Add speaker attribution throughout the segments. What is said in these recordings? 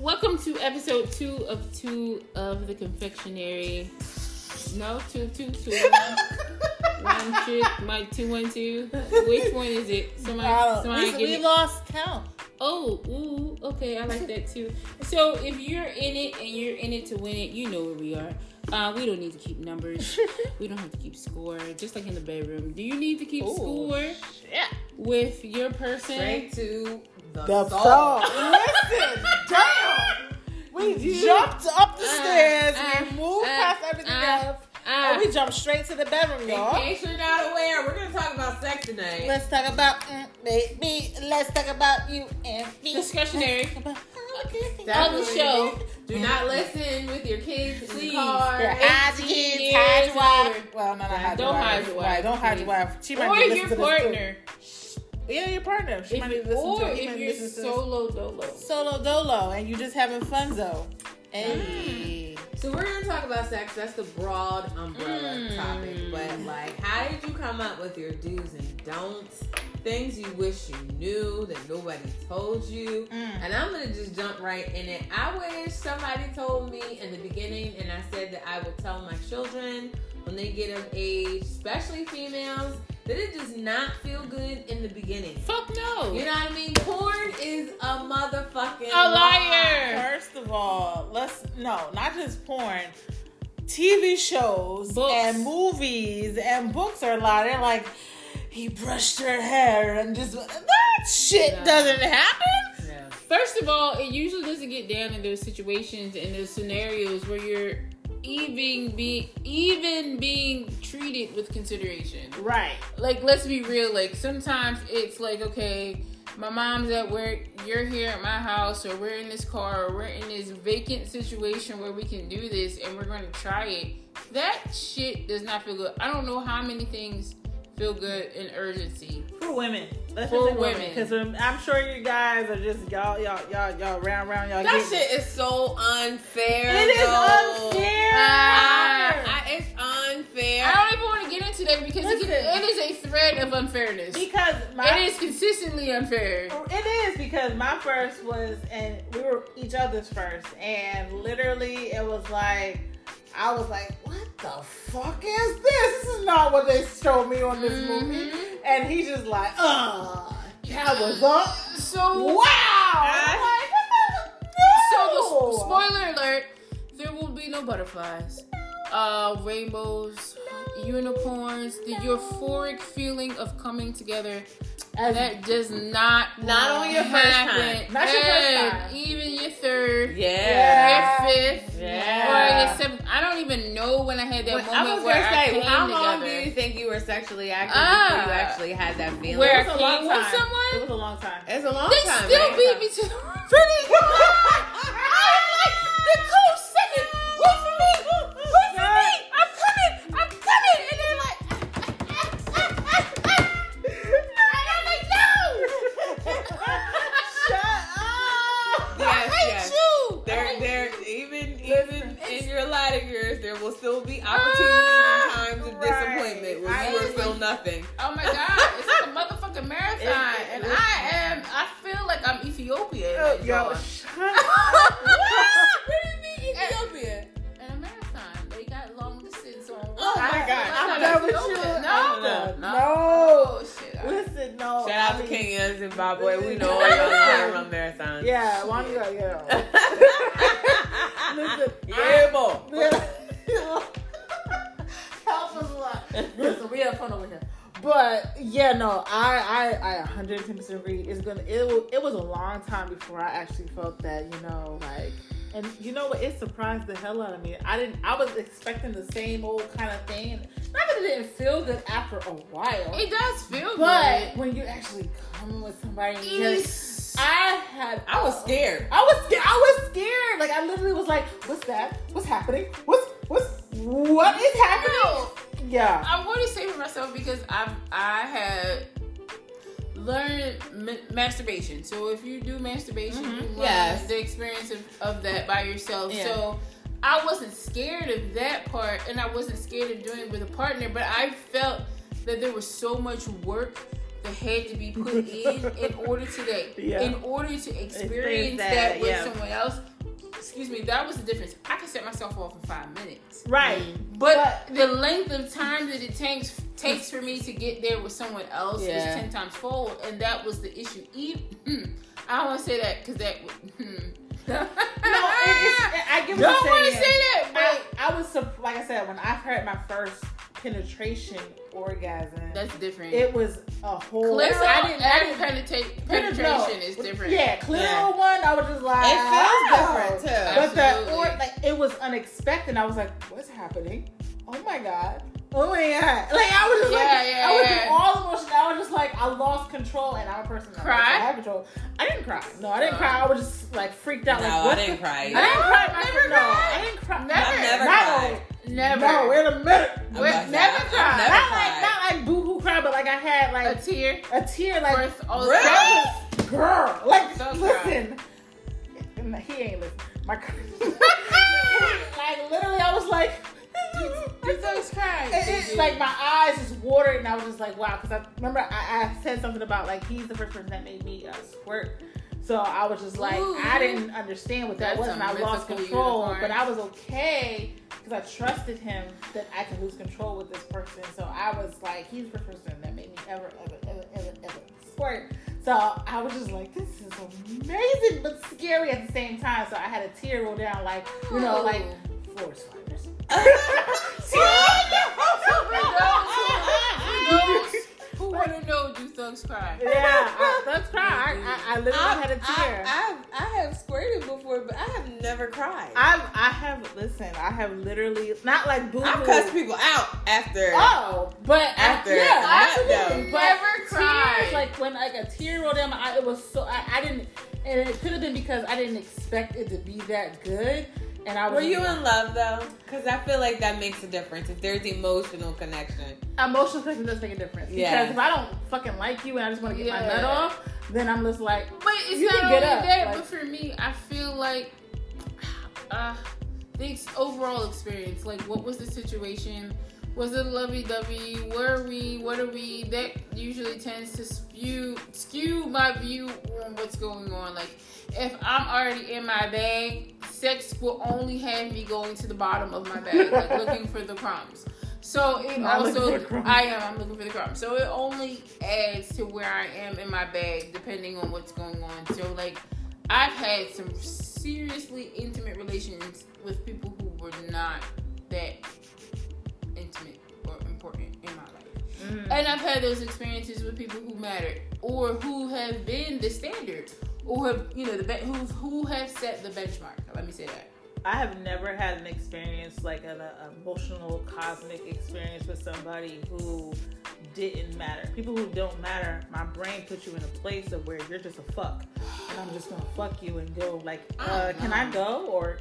Speaker 1: welcome to episode two of two of the confectionery. No, two, two, two. one my two, one, two. Which one is it? Somebody,
Speaker 2: Uh,
Speaker 1: somebody
Speaker 2: we
Speaker 1: it.
Speaker 2: lost count.
Speaker 1: Oh, ooh, okay, I like that too. So if you're in it and you're in it to win it, you know where we are. Uh, we don't need to keep numbers. we don't have to keep score. Just like in the bedroom. Do you need to keep
Speaker 2: Ooh,
Speaker 1: score
Speaker 2: Yeah.
Speaker 1: with your person?
Speaker 3: Straight to the,
Speaker 2: The
Speaker 3: soul.
Speaker 2: song. Listen, damn. We
Speaker 1: You-
Speaker 2: jumped up the
Speaker 1: Uh,
Speaker 2: stairs.
Speaker 1: uh,
Speaker 2: we moved
Speaker 1: uh,
Speaker 2: past everything
Speaker 1: uh,
Speaker 2: else.
Speaker 1: Ah,
Speaker 2: and we jumped straight to the bedroom,
Speaker 3: In
Speaker 2: y'all.
Speaker 3: In case you're not aware, we're gonna talk about sex tonight.
Speaker 2: Let's talk about mm, baby. Let's talk about you and me.
Speaker 1: Discretionary.
Speaker 2: Let's talk about all the good things.
Speaker 1: On the show.
Speaker 3: Do not listen with your kids in
Speaker 1: Please.
Speaker 3: the car.
Speaker 2: Yeah, hide the
Speaker 1: 18
Speaker 2: kids,
Speaker 1: years
Speaker 2: hide your wife.
Speaker 1: older.
Speaker 2: Well, no, not hide
Speaker 1: Don't
Speaker 2: your wife.
Speaker 1: hide your wife,
Speaker 2: Right, don't hide your
Speaker 1: please.
Speaker 2: wife. She might
Speaker 1: or
Speaker 2: be listening
Speaker 1: your
Speaker 2: to this too.
Speaker 1: partner.
Speaker 2: Yeah, your partner. She
Speaker 1: If,
Speaker 2: might be listening
Speaker 1: or
Speaker 2: to.
Speaker 1: If you're solo dolo.
Speaker 2: solo dolo and you just having fun though. Hey.
Speaker 3: So we're gonna talk about sex. That's the broad umbrella
Speaker 1: Mm.
Speaker 3: topic. But like, how did you come up with your do's and don'ts? Things you wish you knew that nobody told you.
Speaker 2: Mm.
Speaker 3: And I'm gonna just jump right in it. I wish somebody told me in the beginning, and I said that I would tell my children when they get of age, especially females, that it does not feel good in the beginning.
Speaker 1: Fuck no.
Speaker 3: You know what I mean? Porn is a motherfucking
Speaker 1: A liar.
Speaker 2: First of all, let's no, not just porn. TV shows
Speaker 1: Books.
Speaker 2: and movies and books are a lot. They're like, he brushed her hair and just that shit
Speaker 3: No.
Speaker 2: doesn't happen.
Speaker 3: Yeah.
Speaker 1: First of all, it usually doesn't get down in those situations and those scenarios where you're even being even being treated with consideration.
Speaker 2: Right.
Speaker 1: Like let's be real, like sometimes it's like, okay, my mom's at work, you're here at my house, or we're in this car, or we're in this vacant situation where we can do this and we're gonna try it. That shit does not feel good. I don't know how many things feel good in urgency.
Speaker 2: For women. Let's
Speaker 1: For
Speaker 2: just women.
Speaker 1: women.
Speaker 2: Because um, I'm sure you guys are just y'all, y'all, y'all, y'all round, round, y'all.
Speaker 3: That shit is so unfair.
Speaker 2: It is
Speaker 3: though.
Speaker 2: unfair.
Speaker 3: I, I, it's unfair.
Speaker 1: I don't even want to get into that because it, it is a thread of unfairness.
Speaker 2: because my
Speaker 1: it is consistently unfair.
Speaker 2: It is because my first was, and we were each other's first, and literally it was like, I was like, what the fuck is this? This is not what they showed me on this movie.
Speaker 1: Mhm.
Speaker 2: And he's just like, uh, that was up.
Speaker 1: So,
Speaker 2: Wow. I'm like, no.
Speaker 1: so the spoiler alert: there will be no butterflies, uh, rainbows, unicorns. The euphoric feeling of coming together
Speaker 2: As-
Speaker 1: that does not
Speaker 3: Not only your first time.
Speaker 2: Not your first time.
Speaker 1: Even your third.
Speaker 3: Yeah.
Speaker 1: Your fifth,
Speaker 3: Yeah.
Speaker 1: or your seventh. I don't even know when I had that
Speaker 3: But
Speaker 1: moment
Speaker 3: I was
Speaker 1: where
Speaker 3: gonna
Speaker 1: I
Speaker 3: say,
Speaker 1: came
Speaker 3: how long
Speaker 1: together.
Speaker 3: do you think you were sexually active
Speaker 1: Ah.
Speaker 3: before you actually had that feeling?
Speaker 1: Where-
Speaker 2: it was a long
Speaker 1: Came with
Speaker 2: time.
Speaker 1: someone?
Speaker 2: It was a long time.
Speaker 3: it's a long
Speaker 1: They
Speaker 3: time.
Speaker 1: still
Speaker 3: right?
Speaker 1: beat me to the
Speaker 3: in your latter there will still be opportunities
Speaker 1: Ah,
Speaker 3: and times of
Speaker 2: right.
Speaker 3: disappointment where
Speaker 2: I
Speaker 3: you will
Speaker 1: was
Speaker 3: feel nothing.
Speaker 1: Oh my god, it's like a motherfucking marathon,
Speaker 2: It- it-
Speaker 1: and I am. I feel like I'm Ethiopian. in that
Speaker 2: Yo,
Speaker 1: drawing.
Speaker 2: shut up.
Speaker 3: What do you mean Ethiopia?
Speaker 1: in a marathon. They got long distance on.
Speaker 3: Oh my
Speaker 2: I-
Speaker 3: God.
Speaker 2: I'm
Speaker 1: not
Speaker 2: done with you.
Speaker 1: No,
Speaker 2: I'm
Speaker 1: no,
Speaker 2: done.
Speaker 1: no.
Speaker 2: No.
Speaker 1: I-
Speaker 2: Listen, no.
Speaker 3: Shout out
Speaker 2: I
Speaker 3: to
Speaker 2: mean-
Speaker 3: Kenya and Zimbabwe. We know all y'all run marathons.
Speaker 2: Yeah, why don't you go, yeah. Listen,
Speaker 3: yeah, boy.
Speaker 2: Yeah. Help us a lot. Listen, we have fun over here. But yeah, no, I I I 110 percent agree. It's gonna it it was a long time before I actually felt that you know like and you know what it surprised the hell out of me. I didn't I was expecting the same old kind of thing. And not that it didn't feel good after a while,
Speaker 1: It does feel
Speaker 2: but
Speaker 1: good.
Speaker 2: when you actually come with somebody, and you're-
Speaker 1: It's-
Speaker 2: I had
Speaker 3: I was scared.
Speaker 2: I was scared. I was scared. Like I literally was like, "What's that? What's happening? What's what's what is happening?"
Speaker 1: No.
Speaker 2: Yeah.
Speaker 1: I'm going to say for myself because I've I had learned ma- masturbation. So if you do masturbation,
Speaker 2: Mhm.
Speaker 1: you learn
Speaker 3: Yes.
Speaker 1: the experience of, of that by yourself.
Speaker 3: Yeah.
Speaker 1: So I wasn't scared of that part, and I wasn't scared of doing it with a partner. But I felt that there was so much work that had to be put in in order to that
Speaker 2: Yeah.
Speaker 1: in order to
Speaker 2: Experience
Speaker 1: experience
Speaker 2: that,
Speaker 1: that, with
Speaker 2: yeah.
Speaker 1: someone else. Excuse me, that was the difference. I can set myself off in five minutes.
Speaker 2: Right.
Speaker 1: But, the length of time that it takes takes for me to get there with someone else
Speaker 3: Yeah.
Speaker 1: is ten times fold, and that was the issue. Even, hmm, I don't want to say that because that. Hmm.
Speaker 2: No, it, it's, I get what
Speaker 1: don't want to say that,
Speaker 2: I,
Speaker 1: but
Speaker 2: I was like I said when I heard my first penetration orgasm.
Speaker 1: that's different.
Speaker 2: it was a whole.
Speaker 1: Clitoral
Speaker 2: I didn't. I didn't
Speaker 1: penetrate,
Speaker 2: penetrate-
Speaker 1: penetration
Speaker 2: no.
Speaker 1: is different.
Speaker 2: Yeah, clitoral
Speaker 3: Yeah.
Speaker 2: one. I was just like,
Speaker 3: It feels
Speaker 2: "Oh."
Speaker 3: different too.
Speaker 2: But the or like it was unexpected. I was like, what's happening? Oh my god. Oh my god. Like I was just
Speaker 1: Yeah,
Speaker 2: like
Speaker 1: yeah,
Speaker 2: I was
Speaker 1: yeah.
Speaker 2: in all emotion. I was just like I lost control and I'm a person that
Speaker 1: Cry?
Speaker 2: I have control. I didn't cry. No, I didn't
Speaker 1: No.
Speaker 2: cry. I was just like freaked out.
Speaker 3: No,
Speaker 2: like
Speaker 3: I didn't
Speaker 2: the-
Speaker 3: cry
Speaker 2: I didn't cry.
Speaker 1: No,
Speaker 2: my
Speaker 1: never
Speaker 2: fr- no,
Speaker 1: cried.
Speaker 2: I didn't cry.
Speaker 1: Never.
Speaker 3: I've never
Speaker 2: Not
Speaker 3: cried.
Speaker 2: only-
Speaker 1: Never.
Speaker 2: No, wait a minute.
Speaker 3: I'm
Speaker 1: Wait,
Speaker 3: about
Speaker 1: never
Speaker 3: I've
Speaker 1: cried.
Speaker 3: never
Speaker 2: not like
Speaker 3: cried.
Speaker 2: not like boohoo cry, but like I had like a
Speaker 1: tear.
Speaker 2: a, tear, like
Speaker 1: First, all the
Speaker 3: Really?
Speaker 1: time.
Speaker 2: girl, like
Speaker 1: So
Speaker 2: listen. He ain't listen. My like literally, I was like.
Speaker 1: Folks cried.
Speaker 2: It, it, like my eyes just watered, and I was just like, wow. Because I remember I, I said something about like he's the first person that made me uh, squirt. So I was just like,
Speaker 1: Ooh.
Speaker 2: I didn't understand what that was, and I lost control.
Speaker 1: unicorn.
Speaker 2: But I was okay because I trusted him that I could lose control with this person. So I was like, he's the first person that made me ever, ever, ever, ever, ever squirt. So I was just like, this is amazing, but scary at the same time. So I had a tear roll down, like you know, like forest fires.
Speaker 1: Who want to know do thugs cry?
Speaker 2: Yeah, I, that's cry. I, I, I literally had a tear.
Speaker 3: I, I, I have squirted before, but I have never cried.
Speaker 2: I've, I have, listen, I have literally, not like boo
Speaker 3: I've cussed people out after.
Speaker 2: Oh, but
Speaker 3: After
Speaker 2: yeah,
Speaker 3: that,
Speaker 2: absolutely. But
Speaker 1: Never
Speaker 2: tears,
Speaker 1: cried.
Speaker 2: like when like a tear rolled down my eye, it was so I, I didn't, and it could have been because I didn't expect it to be that good, and I was.
Speaker 3: Were you in love though? Because I feel like that makes a difference if there's emotional connection.
Speaker 2: Emotional connection does make a difference
Speaker 3: Yeah.
Speaker 2: because if I don't fucking like you and I just want to get my
Speaker 1: Yeah.
Speaker 2: nut off, then I'm just like,
Speaker 1: But it's
Speaker 2: You
Speaker 1: not
Speaker 2: can
Speaker 1: only
Speaker 2: get up,
Speaker 1: that,
Speaker 2: like-
Speaker 1: but for me, I feel like uh, the overall experience. Like, what was the situation? Was it lovey dovey? Were we? What are we? That usually tends to spew, skew my view on what's going on. Like, if I'm already in my bag, sex will only have me going to the bottom of my bag, like looking for the crumbs. So it
Speaker 2: looking
Speaker 1: also,
Speaker 2: for the crumbs.
Speaker 1: I am. I'm looking for the crumbs. So it only adds to where I am in my bag, depending on what's going on. So like, I've had some seriously intimate relations with people who were not that life.
Speaker 2: mm,
Speaker 1: And I've had those experiences with people who mattered or who have been the standard or have, you know, the be- who who have set the benchmark. Let me say that.
Speaker 2: I have never had an experience like an uh, emotional cosmic experience with somebody who didn't matter. People who don't matter, my brain puts you in a place of where you're just a fuck, and I'm just gonna fuck you and go like, uh, can I go or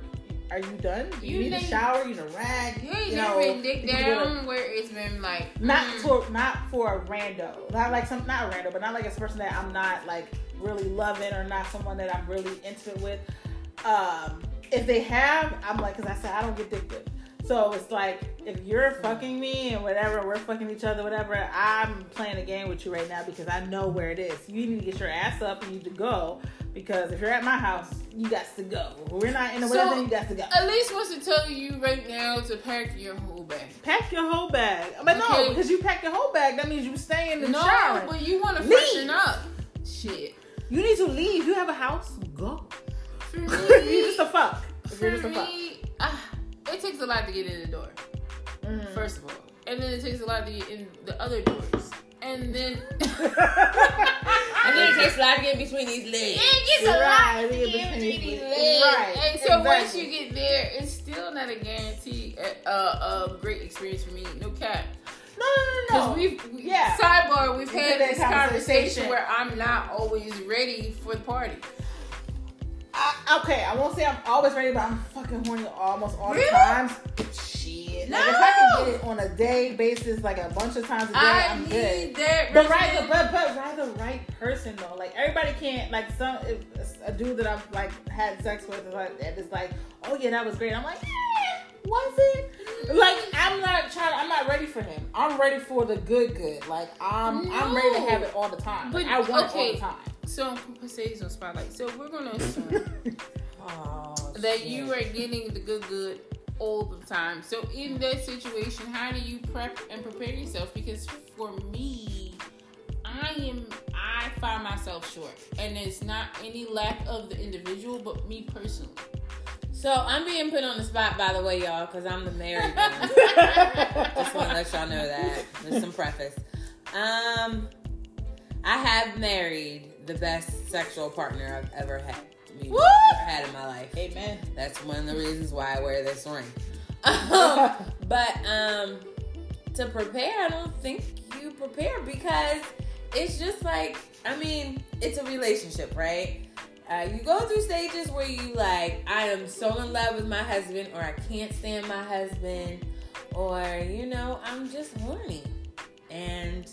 Speaker 2: are you done? Do you,
Speaker 1: You
Speaker 2: need a shower? You need a rag?
Speaker 1: You ain't
Speaker 2: You know,
Speaker 1: been dick down where it's been like
Speaker 2: not
Speaker 1: mm,
Speaker 2: for not for a rando, not like some not a rando, but not like a person that I'm not like really loving or not someone that I'm really intimate with. Um, if they have, I'm like, because I said I don't get dick. So it's like if you're fucking me and whatever, we're fucking each other, whatever. I'm playing a game with you right now because I know where it is. You need to get your ass up. You need to go because if you're at my house, you got to go. If we're not in the
Speaker 1: So-
Speaker 2: weather, you got to go.
Speaker 1: At least wants to tell you right now to pack your whole bag.
Speaker 2: Pack your whole bag. But no, because you pack your whole bag, that means you stay in the
Speaker 1: No,
Speaker 2: showering.
Speaker 1: but you want to freshen up. Shit.
Speaker 2: You need to leave. You have a house. Go.
Speaker 1: Me,
Speaker 2: just a fuck. If
Speaker 1: for
Speaker 2: you're just a fuck.
Speaker 1: me, ah, it takes a lot to get in the door.
Speaker 2: Mm.
Speaker 1: First of all, and then it takes a lot to get in the other doors, and then
Speaker 3: And then it takes a lot to get in between these legs.
Speaker 1: It gets a
Speaker 2: Right,
Speaker 1: lot to get
Speaker 2: gets
Speaker 1: between these
Speaker 2: between-
Speaker 1: legs.
Speaker 2: right,
Speaker 1: And so once you get there, it's still not a guarantee a, a, a great experience for me. No cap.
Speaker 2: No, no, no,
Speaker 1: Because
Speaker 2: no.
Speaker 1: we've we-
Speaker 2: Yeah.
Speaker 1: sidebar, we've
Speaker 2: We
Speaker 1: had
Speaker 2: had
Speaker 1: this conversation
Speaker 2: conversation.
Speaker 1: where I'm not always ready for the party.
Speaker 2: I, okay, I won't say I'm always ready, but I'm fucking horny almost all
Speaker 1: Really?
Speaker 2: the times. Shit. Like if I can get it on a day basis, like a bunch of times a day,
Speaker 1: I
Speaker 2: am
Speaker 1: need
Speaker 2: good.
Speaker 1: that.
Speaker 2: But right,
Speaker 1: regimen.
Speaker 2: but but right the right person though. Like everybody can't like some if a dude that I've like had sex with is like that is like, oh yeah, that was great. I'm like, eh, Was it? Like I'm not trying. I'm not ready for him. I'm ready for the good, good. Like I'm, I'm ready to have it all the time.
Speaker 1: But
Speaker 2: Like, I want
Speaker 1: okay.
Speaker 2: it all the time.
Speaker 1: So Mercedes on spotlight. So we're gonna assume
Speaker 3: Oh,
Speaker 1: that you are getting the good good all the time. So in that situation, how do you prep and prepare yourself? Because for me, I am I find myself short, and it's not any lack of the individual, but me personally.
Speaker 3: So I'm being put on the spot, by the way, y'all, because I'm the married one. Just want to let y'all know that. There's some preface. Um, I have married the best sexual partner I've ever had. I mean, ever had in my life.
Speaker 2: Amen.
Speaker 3: That's one of the reasons why I wear this ring. Um, but um, to prepare, I don't think you prepare because it's just like I mean, it's a relationship, right? Uh, you go through stages where you like, I am so in love with my husband, or I can't stand my husband, or you know, I'm just horny, and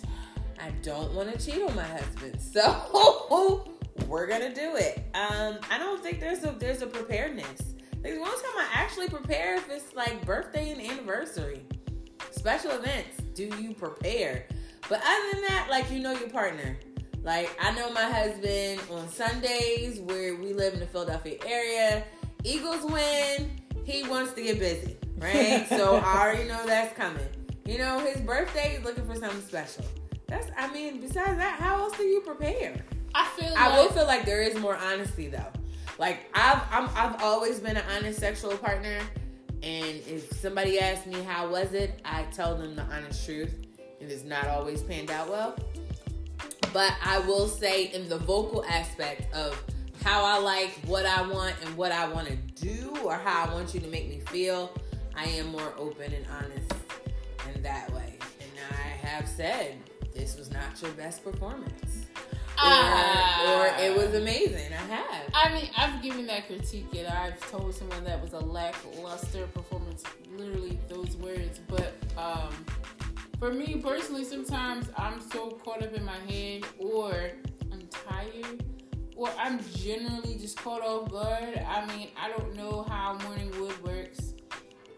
Speaker 3: I don't want to cheat on my husband. So we're gonna do it. Um, I don't think there's a there's a preparedness. Like one time I actually prepare if it's like birthday and anniversary, special events. Do you prepare? But other than that, like you know your partner. Like I know my husband on Sundays where we live in the Philadelphia area. Eagles win. He wants to get busy, right? so I already know that's coming. You know his birthday. He's looking for something special. That's. I mean, besides that, how else do you prepare?
Speaker 1: I feel like
Speaker 3: I will feel like there is more honesty though. Like I've I'm, I've always been an honest sexual partner, and if somebody asks me how was it, I tell them the honest truth. And It is not always panned out well, but I will say in the vocal aspect of how I like what I want and what I want to do or how I want you to make me feel, I am more open and honest in that way. And I have said this was not your best performance or,
Speaker 1: Ah.
Speaker 3: or it was amazing. I have.
Speaker 1: I mean, I've given that critique, and I've told someone that was a lackluster performance. Literally those words. But um, for me personally, sometimes I'm so caught up in my head, or I'm tired, or I'm generally just caught off guard. I mean, I don't know how morning wood works.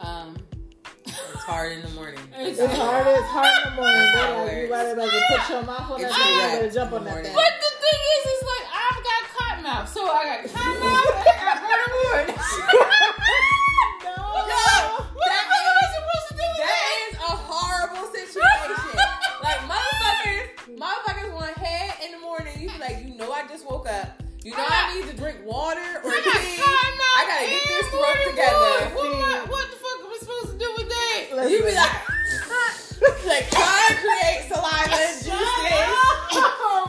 Speaker 1: Um,
Speaker 3: It's hard in the morning.
Speaker 1: It's
Speaker 2: It's hard. It's hard in the morning.
Speaker 3: That's how it
Speaker 2: You
Speaker 3: works.
Speaker 2: better like put your mouth on that thing. You better jump on that thing.
Speaker 1: But the thing is, it's like I've got cotton mouth, so I got cotton mouth and I got burning wood.
Speaker 2: No.
Speaker 1: what the fuck am I supposed to do with
Speaker 3: That
Speaker 1: that?
Speaker 3: is a horrible situation. like motherfuckers, motherfuckers want head in the morning. You be like, you know, I just woke up. You know, I need to drink water or
Speaker 1: I got
Speaker 3: tea.
Speaker 1: cotton
Speaker 3: I gotta get this throat together.
Speaker 1: wood. What, am I- what the fuck am I supposed to do with that?
Speaker 2: Listen.
Speaker 3: You be like, like to create saliva and juices.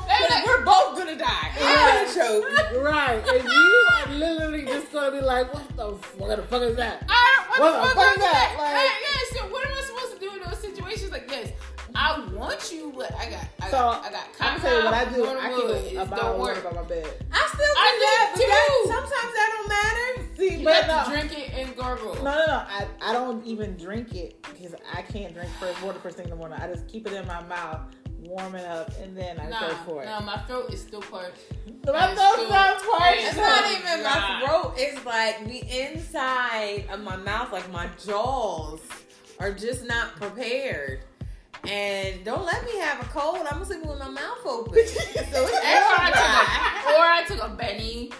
Speaker 3: But
Speaker 1: like,
Speaker 3: we're both gonna die. I'm gonna choke.
Speaker 2: Right, and you are literally just gonna be like, "What the what the fuck is that?"
Speaker 1: I
Speaker 2: What
Speaker 1: what,
Speaker 2: the
Speaker 1: fuck,
Speaker 2: fuck
Speaker 1: is
Speaker 2: is
Speaker 1: that?
Speaker 2: that? Like-
Speaker 1: Hey, yeah, so what am I supposed to do in those situations? Like, yes, I want you, but I got, I
Speaker 2: So
Speaker 1: got, I got
Speaker 2: I'm tell you what I do. I
Speaker 1: wood.
Speaker 2: keep
Speaker 1: It
Speaker 2: a bottle
Speaker 1: don't
Speaker 2: of water
Speaker 1: work.
Speaker 2: by my bed.
Speaker 3: I still do
Speaker 1: I do
Speaker 3: that, but that, sometimes that don't matter.
Speaker 2: See,
Speaker 1: You
Speaker 2: but
Speaker 1: got to
Speaker 2: no,
Speaker 1: drink it and gargle.
Speaker 2: no, no, no. I, I don't even drink it because I can't drink first water first thing in the morning. I just keep it in my mouth, warm it up, and then I
Speaker 1: Nah,
Speaker 2: go for it.
Speaker 1: nah, my throat is still parched.
Speaker 2: My throat's not parched.
Speaker 3: It's not even my throat. It's like the inside of my mouth, like my jaws are just not prepared. And don't let me have a cold. I'm sleeping with my mouth open. So it's
Speaker 1: Or I took a, or I took a Benny.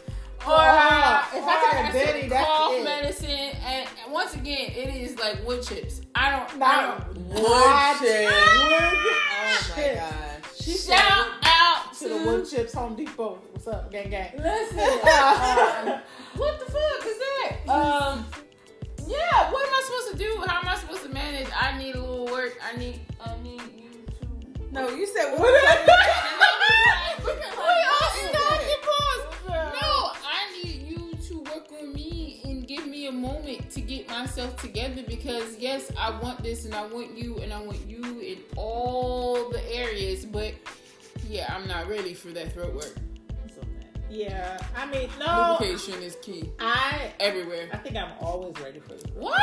Speaker 1: Or,
Speaker 2: Oh, if
Speaker 1: or
Speaker 2: I take a Benny, that's
Speaker 1: cough
Speaker 2: it.
Speaker 1: medicine. And once again, it is like wood chips. I don't.
Speaker 2: No.
Speaker 1: I don't
Speaker 3: Wood chips.
Speaker 2: Wood
Speaker 3: Oh my gosh.
Speaker 2: She
Speaker 1: Shout out
Speaker 2: to the wood chips Home Depot. What's up, gang gang?
Speaker 1: Listen, um, what the fuck is that? Um, yeah, what am I supposed to do? How am I supposed to manage? I need a work. I need, I need you to.
Speaker 3: No, you said what?
Speaker 1: Wait, oh, stop it, pause. No, I need you to work on me and give me a moment to get myself together because yes, I want this and I want you and I want you in all the areas, but yeah, I'm not ready for that throat work.
Speaker 2: Yeah, I mean, no,
Speaker 1: Lubrication is key
Speaker 2: I
Speaker 1: everywhere.
Speaker 2: I think I'm always ready for this.
Speaker 1: What?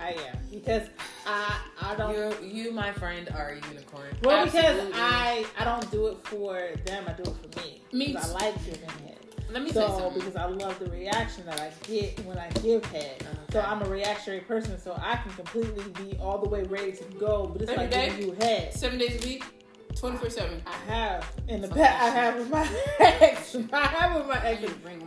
Speaker 2: I am because I I don't.
Speaker 3: You, you, my friend, are a unicorn.
Speaker 2: well, because I I don't do it for them. I do it for me.
Speaker 1: Me.
Speaker 2: I like giving head.
Speaker 1: Let me
Speaker 2: so,
Speaker 1: say something.
Speaker 2: because I love the reaction that I get when I give head. So I'm a reactionary person, so I can completely be all the way ready to go, but it's
Speaker 1: Every
Speaker 2: like
Speaker 1: day?
Speaker 2: giving you head.
Speaker 1: Seven days a week, twenty four seven.
Speaker 2: I have in the
Speaker 1: Fuck
Speaker 2: past. I have with my ex. I have with my ex.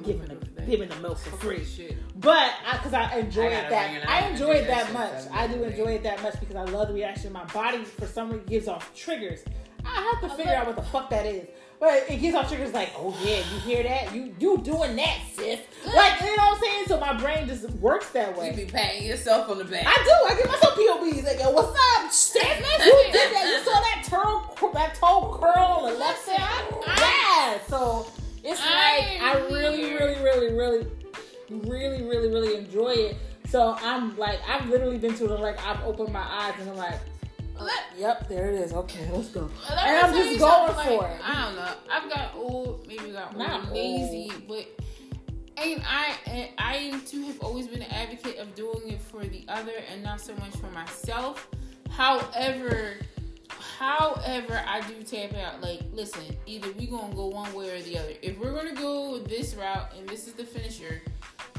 Speaker 2: Giving the giving the milk for free.
Speaker 1: shit.
Speaker 2: But because I, enjoy
Speaker 3: I
Speaker 2: it that I enjoy it
Speaker 3: that
Speaker 2: that much. I do enjoy it that much because I love the reaction. My body for some reason gives off triggers. I have to figure out what the fuck that is. But it gives off triggers like, oh yeah, you hear that? You you doing that, sis? Like you know what I'm saying? So my brain just works that way.
Speaker 3: You be patting yourself on the back.
Speaker 2: I do. I give myself POBs. Like, yo, what's up, Steph? You did that. You saw that toe, that toe curl on the left side? Yeah. So it's
Speaker 1: I
Speaker 2: like I really, really, really, really, really, really, really enjoy it. So I'm like, I've literally been to the like, I've opened my eyes and I'm like,
Speaker 1: Let,
Speaker 2: yep, there it is. Okay, let's go. And I'm just going
Speaker 1: something,
Speaker 2: for it.
Speaker 1: I don't know. I've got old, maybe got
Speaker 2: Not
Speaker 1: old, lazy, but and I and I too have always been an advocate of doing it for the other and not so much for myself. However, however, I do tap out. Like, listen, either we gonna go one way or the other. If we're gonna go this route and this is the finisher,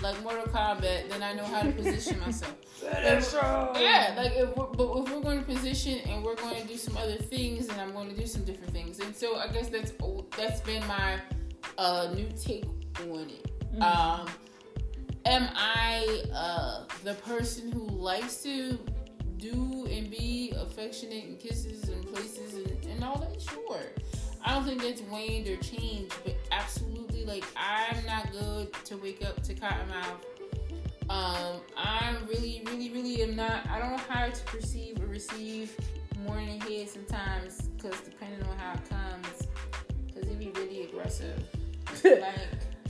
Speaker 1: like Mortal Kombat, then I know how to position myself. Yeah, like if we're, but if we're going to position and we're going to do some other things, and I'm going to do some different things, and so I guess that's that's been my uh, new take on it. Um, am I uh, the person who likes to do and be affectionate and kisses and places and, and all that? Sure. I don't think that's waned or changed, but absolutely, like I'm not good to wake up to cottonmouth. Um, I'm really, really, really am not. I don't know how to perceive or receive morning head sometimes, because depending on how it comes, because it be really aggressive, like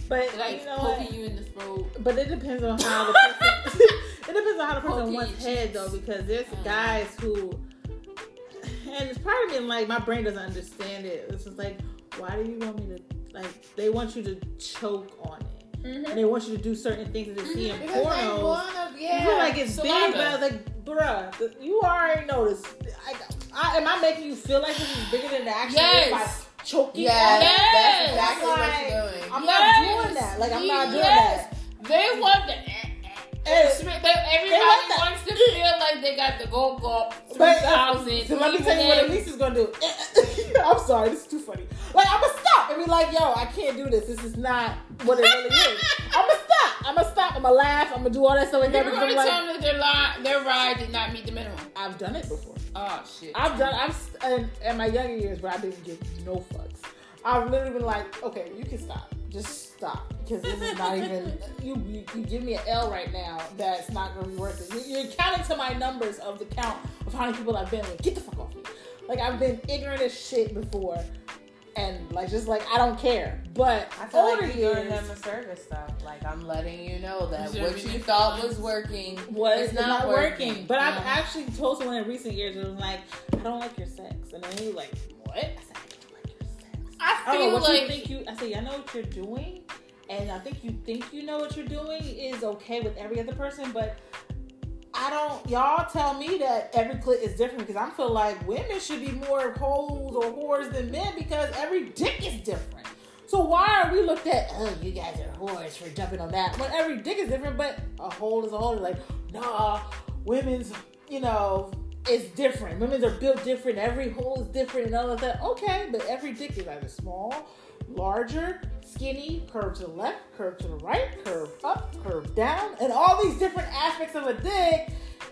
Speaker 2: but
Speaker 1: like
Speaker 2: you know
Speaker 1: poking
Speaker 2: what?
Speaker 1: you in the throat.
Speaker 2: But it depends on how the person. It depends on how the person wants head though, because there's
Speaker 1: Mm.
Speaker 2: guys who, and it's part of me like my brain doesn't understand it. It's just like, why do you want me to like? They want you to choke on it,
Speaker 1: Mm-hmm.
Speaker 2: and they want you to do certain things that they see in
Speaker 3: Because
Speaker 2: pornos.
Speaker 3: wanna,
Speaker 2: You
Speaker 3: yeah.
Speaker 2: feel like it's big, but I was like, bruh, you already know this. I, I, am I making you feel like this is bigger than the by
Speaker 1: Yes.
Speaker 2: choking?
Speaker 3: Yes.
Speaker 1: Yes.
Speaker 3: that's exactly
Speaker 2: Like,
Speaker 3: what you're doing.
Speaker 2: I'm
Speaker 1: Yes.
Speaker 2: not doing that. Like I'm not doing
Speaker 1: Yes.
Speaker 2: that.
Speaker 1: They want the.
Speaker 2: And-
Speaker 1: They- Everybody wants to feel like they got the go go
Speaker 2: But,
Speaker 1: 3000.
Speaker 2: So let me tell you what Elise is gonna do. I'm sorry, this is too funny. Like I'm gonna stop and be like, yo, I can't do this. This is not what it really is. I'm gonna stop. I'm gonna stop. I'm gonna laugh. I'm gonna do all that stuff like
Speaker 1: You're
Speaker 2: because
Speaker 1: going
Speaker 2: I'm
Speaker 1: to
Speaker 2: like,
Speaker 1: tell them that their, their ride did not meet the minimum.
Speaker 2: I've done it before.
Speaker 1: Oh, shit.
Speaker 2: I've done. I've st- in, in my younger years, but I didn't give no fucks. I've literally been like, okay, you can stop. Just stop because this is not even. You, you you give me an L right now. That's not gonna be worth it. You, you're counting to my numbers of the count of how many people I've been with. Get the fuck off me. Like I've been ignorant as shit before, and like just like I don't care. But
Speaker 3: I feel
Speaker 2: older
Speaker 3: like you're doing
Speaker 2: years
Speaker 3: them a service stuff. Like I'm letting you know that
Speaker 1: there
Speaker 3: what you thought was working
Speaker 2: was
Speaker 3: it's
Speaker 2: it's
Speaker 3: not, working.
Speaker 2: But I've actually told someone in recent years, it was like, I don't like your sex, and then he was like, what? I I don't know
Speaker 1: feel
Speaker 2: what you think you. I say I know what you're doing, and I think you think you know what you're doing is okay with every other person, but I don't. Y'all tell me that every clit is different because I feel like women should be more hoes or whores than men because every dick is different. So why are we looked at? Oh, you guys are whores for jumping on that. When every dick is different, but a hole is a hole. Like, nah, women's, you know, is different. Women's are built different. Every hole is different and all of that. Okay, but every dick is either small, larger, skinny, curve to the left, curve to the right, curve up, curve down, and all these different aspects of a dick.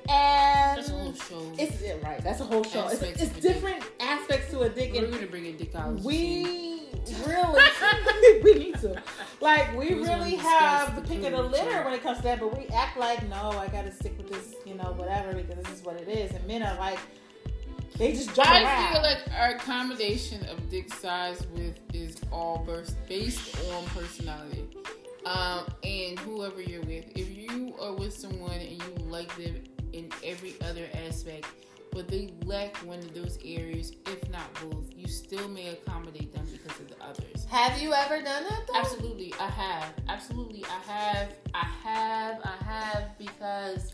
Speaker 2: And
Speaker 1: that's a whole show.
Speaker 2: it's yeah, right. That's a whole show. It's,
Speaker 1: Aspects
Speaker 2: it's
Speaker 1: of a dick.
Speaker 2: different aspects to a dick,
Speaker 1: We're to bring a dick out.
Speaker 2: we really we need to like we really
Speaker 1: gonna
Speaker 2: have the pick of the litter when it comes to that, but we act like no, I gotta stick with this, you know, whatever because this is what it is. And men are like they just jump
Speaker 1: I
Speaker 2: around.
Speaker 1: feel like our accommodation of dick size with is all based on personality. Um, and whoever you're with. If you are with someone and you like them in every other aspect, but they lack one of those areas, if not both, you still may accommodate them because of the others.
Speaker 3: Have you ever done that though?
Speaker 1: Absolutely, I have. Absolutely, I have. I have. I have because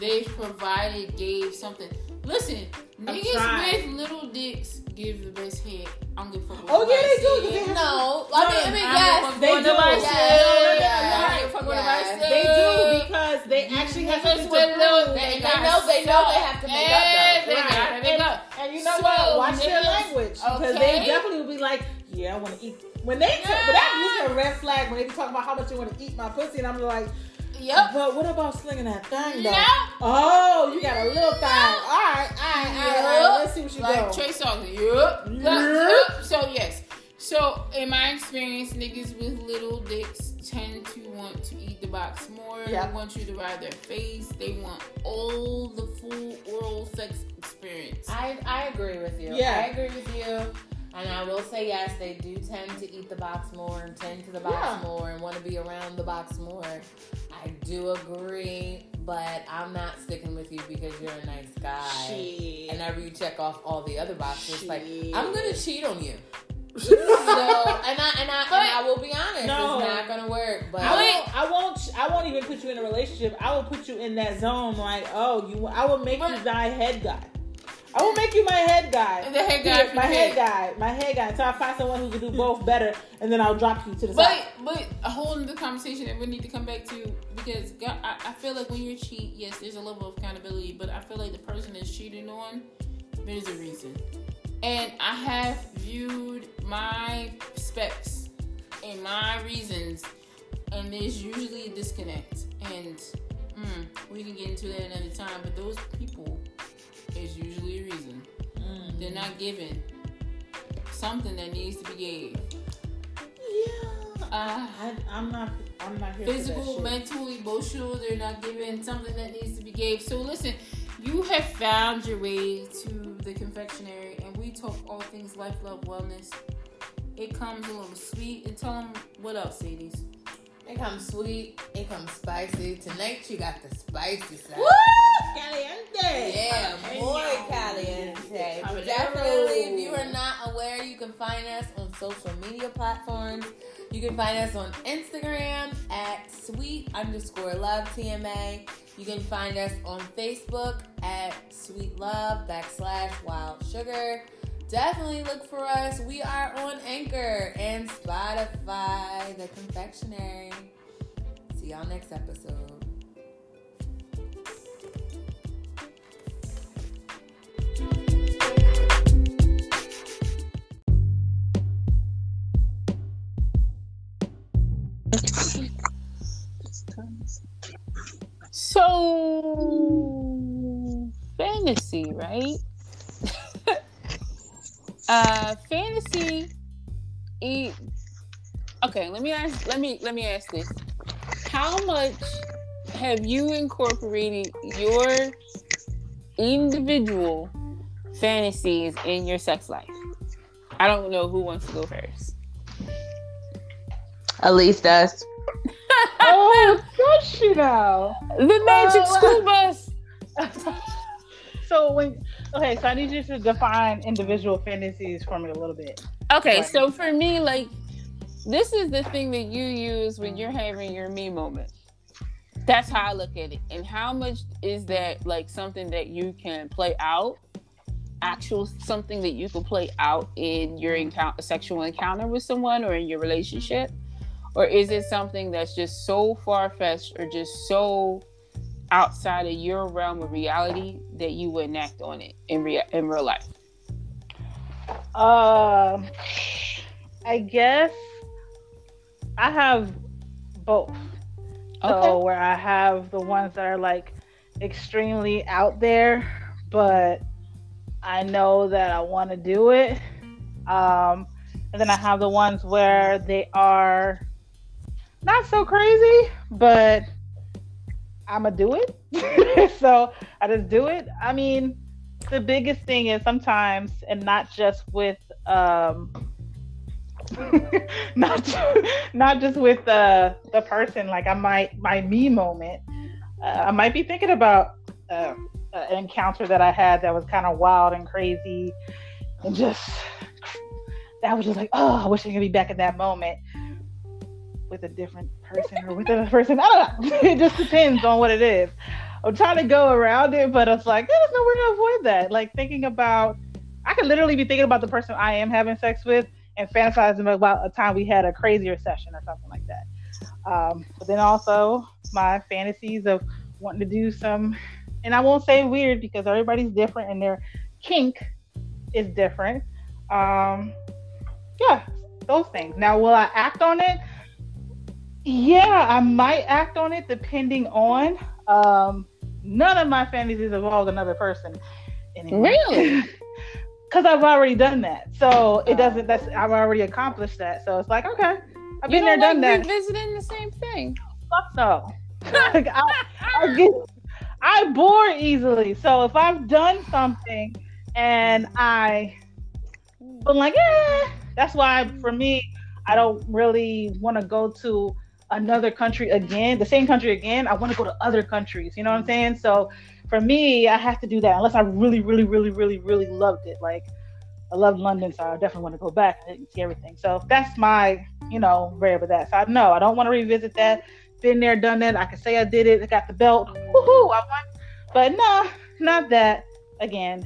Speaker 1: they've provided, gave something. Listen,
Speaker 2: I'm
Speaker 1: niggas
Speaker 2: trying.
Speaker 1: with little dicks give the best head. I'm gonna fuck with
Speaker 2: Oh, yeah, they do, 'cause
Speaker 1: said.
Speaker 2: they have-
Speaker 3: No, I mean, I mean,
Speaker 1: I'm
Speaker 3: yes,
Speaker 4: they do.
Speaker 1: nobody
Speaker 3: Yeah,
Speaker 1: said.
Speaker 3: yeah,
Speaker 1: I don't fuck what
Speaker 3: yeah.
Speaker 4: They do because they actually have
Speaker 1: Niggas
Speaker 4: something
Speaker 1: with
Speaker 4: to
Speaker 1: little-
Speaker 4: prove.
Speaker 3: They- they
Speaker 1: got
Speaker 3: know- they know they have to make up,
Speaker 1: Yeah,
Speaker 3: though.
Speaker 1: They
Speaker 4: Right.
Speaker 1: gotta make
Speaker 4: And-
Speaker 1: up.
Speaker 4: And you know
Speaker 1: So,
Speaker 4: what? Watch their
Speaker 1: niggas-
Speaker 4: language because
Speaker 1: okay.
Speaker 4: they definitely will be like, "Yeah, I want to eat." When they, t- but that usually a red flag when they be talking about how much you want to eat my pussy, and I'm like,
Speaker 1: Yep.
Speaker 4: "But what about slinging that thing, though?"
Speaker 1: No.
Speaker 4: Oh, you got a little thing. All right, all right, all right. all right. Let's see what you
Speaker 1: like
Speaker 4: go.
Speaker 1: Trey Songz. Yup.
Speaker 4: Yup.
Speaker 1: Yup. So yes. So in my experience, niggas with little dicks tend to want to eat the box more.
Speaker 4: Yep.
Speaker 1: They want you to ride their face. They want all the full oral sex experience.
Speaker 3: I, I agree with you.
Speaker 4: Yeah.
Speaker 3: I agree with you. And I will say yes, they do tend to eat the box more and tend to the box
Speaker 4: Yeah.
Speaker 3: more and want to be around the box more. I do agree, but I'm not sticking with you because you're a nice guy.
Speaker 4: Shit.
Speaker 3: And whenever you check off all the other boxes, like I'm gonna cheat on you. so and I and I, and I will be honest,
Speaker 4: No.
Speaker 3: it's not gonna work. But
Speaker 4: I won't, I won't. I won't even put you in a relationship. I will put you in that zone. Like, oh, you. I will make you
Speaker 1: But-
Speaker 4: my head guy. I will make you my head guy.
Speaker 1: The head guy
Speaker 4: my head
Speaker 1: head.
Speaker 4: guy, my head guy. Until I find someone who can do both better, and then I'll drop you to the side.
Speaker 1: But but a whole other conversation that we need to come back to because God, I, I feel like when you cheat, yes, there's a level of accountability, but I feel like the person that's cheating on, there's a reason. And I have viewed my specs and my reasons, and there's usually a disconnect. And mm, we can get into that another time, but those people is usually a reason.
Speaker 4: Mm.
Speaker 1: They're not given something that needs to be gave.
Speaker 4: Yeah.
Speaker 1: Uh,
Speaker 4: I, I'm not. I'm not here
Speaker 1: physical, mental, emotional. They're not given something that needs to be gave. So listen, you have found your way to the confectionery, and we talk all things life, love, wellness. It comes a little sweet, and tell them what else, Sadie's.
Speaker 3: It comes sweet, it comes spicy. Tonight you got the spicy side. Woo!
Speaker 4: Caliente.
Speaker 3: Yeah, muy caliente. But definitely, if you are not aware, you can find us on social media platforms. You can find us on Instagram at sweet underscore love TMA. You can find us on Facebook at sweet love backslash wild sugar. Definitely look for us. We are on Anchor and Spotify, the confectionery. See y'all next episode.
Speaker 1: So fantasy, right? Uh, fantasy. E- okay, let me ask. Let me let me ask this: How much have you incorporated your individual fantasies in your sex life? I don't know who wants to go first.
Speaker 3: Elise does.
Speaker 4: Oh, does you now?
Speaker 1: The magic
Speaker 4: Oh.
Speaker 1: school bus.
Speaker 4: so when okay, so I need you to define individual fantasies for me a little bit.
Speaker 1: Okay,
Speaker 4: Right.
Speaker 1: so for me, like, this is the thing that you use when you're having your me moment. That's how I look at it. And how much is that like something that you can play out? Actual something that you can play out in your encounter, sexual encounter with someone or in your relationship? Or is it something that's just so far fetched or just so outside of your realm of reality that you wouldn't act on it in real in real life?
Speaker 2: Um, I guess I have both. Okay. So where I have the ones that are like extremely out there, but I know that I want to do it. Um, and then I have the ones where they are not so crazy, but I'ma do it. so I just do it. I mean, the biggest thing is sometimes, and not just with um, not not just with the the person. Like I might my me moment. Uh, I might be thinking about uh, an encounter that I had that was kind of wild and crazy, and just that was just like, oh, I wish I could be back in that moment with a different person or with a person. I don't know. it just depends on what it is. I'm trying to go around it, but it's like there's no way to avoid that. Like thinking about, I could literally be thinking about the person I am having sex with and fantasizing about a time we had a crazier session or something like that. Um, but then also my fantasies of wanting to do some, and I won't say weird because everybody's different and their kink is different. Um, yeah, those things. Now, will I act on it? Yeah, I might act on it depending on. Um, none of my fantasies involve another person
Speaker 1: anymore. Really?
Speaker 2: Because I've already done that, so it doesn't. That's I've already accomplished that. So it's like okay, I've been there, done
Speaker 1: that. Revisiting the same thing.
Speaker 2: Fuck no. like, I, I, get, I bore easily. So if I've done something and I, but like, yeah, that's why for me, I don't really want to go to another country again, the same country again. I want to go to other countries. You know what I'm saying? So for me, I have to do that unless I really, really, really, really, really loved it. Like I loved London, so I definitely want to go back and see everything. So that's my, you know, variable that. So I know I don't want to revisit that. Been there, done that. I can say I did it. I got the belt. Woohoo! I won. But no, not that. Again,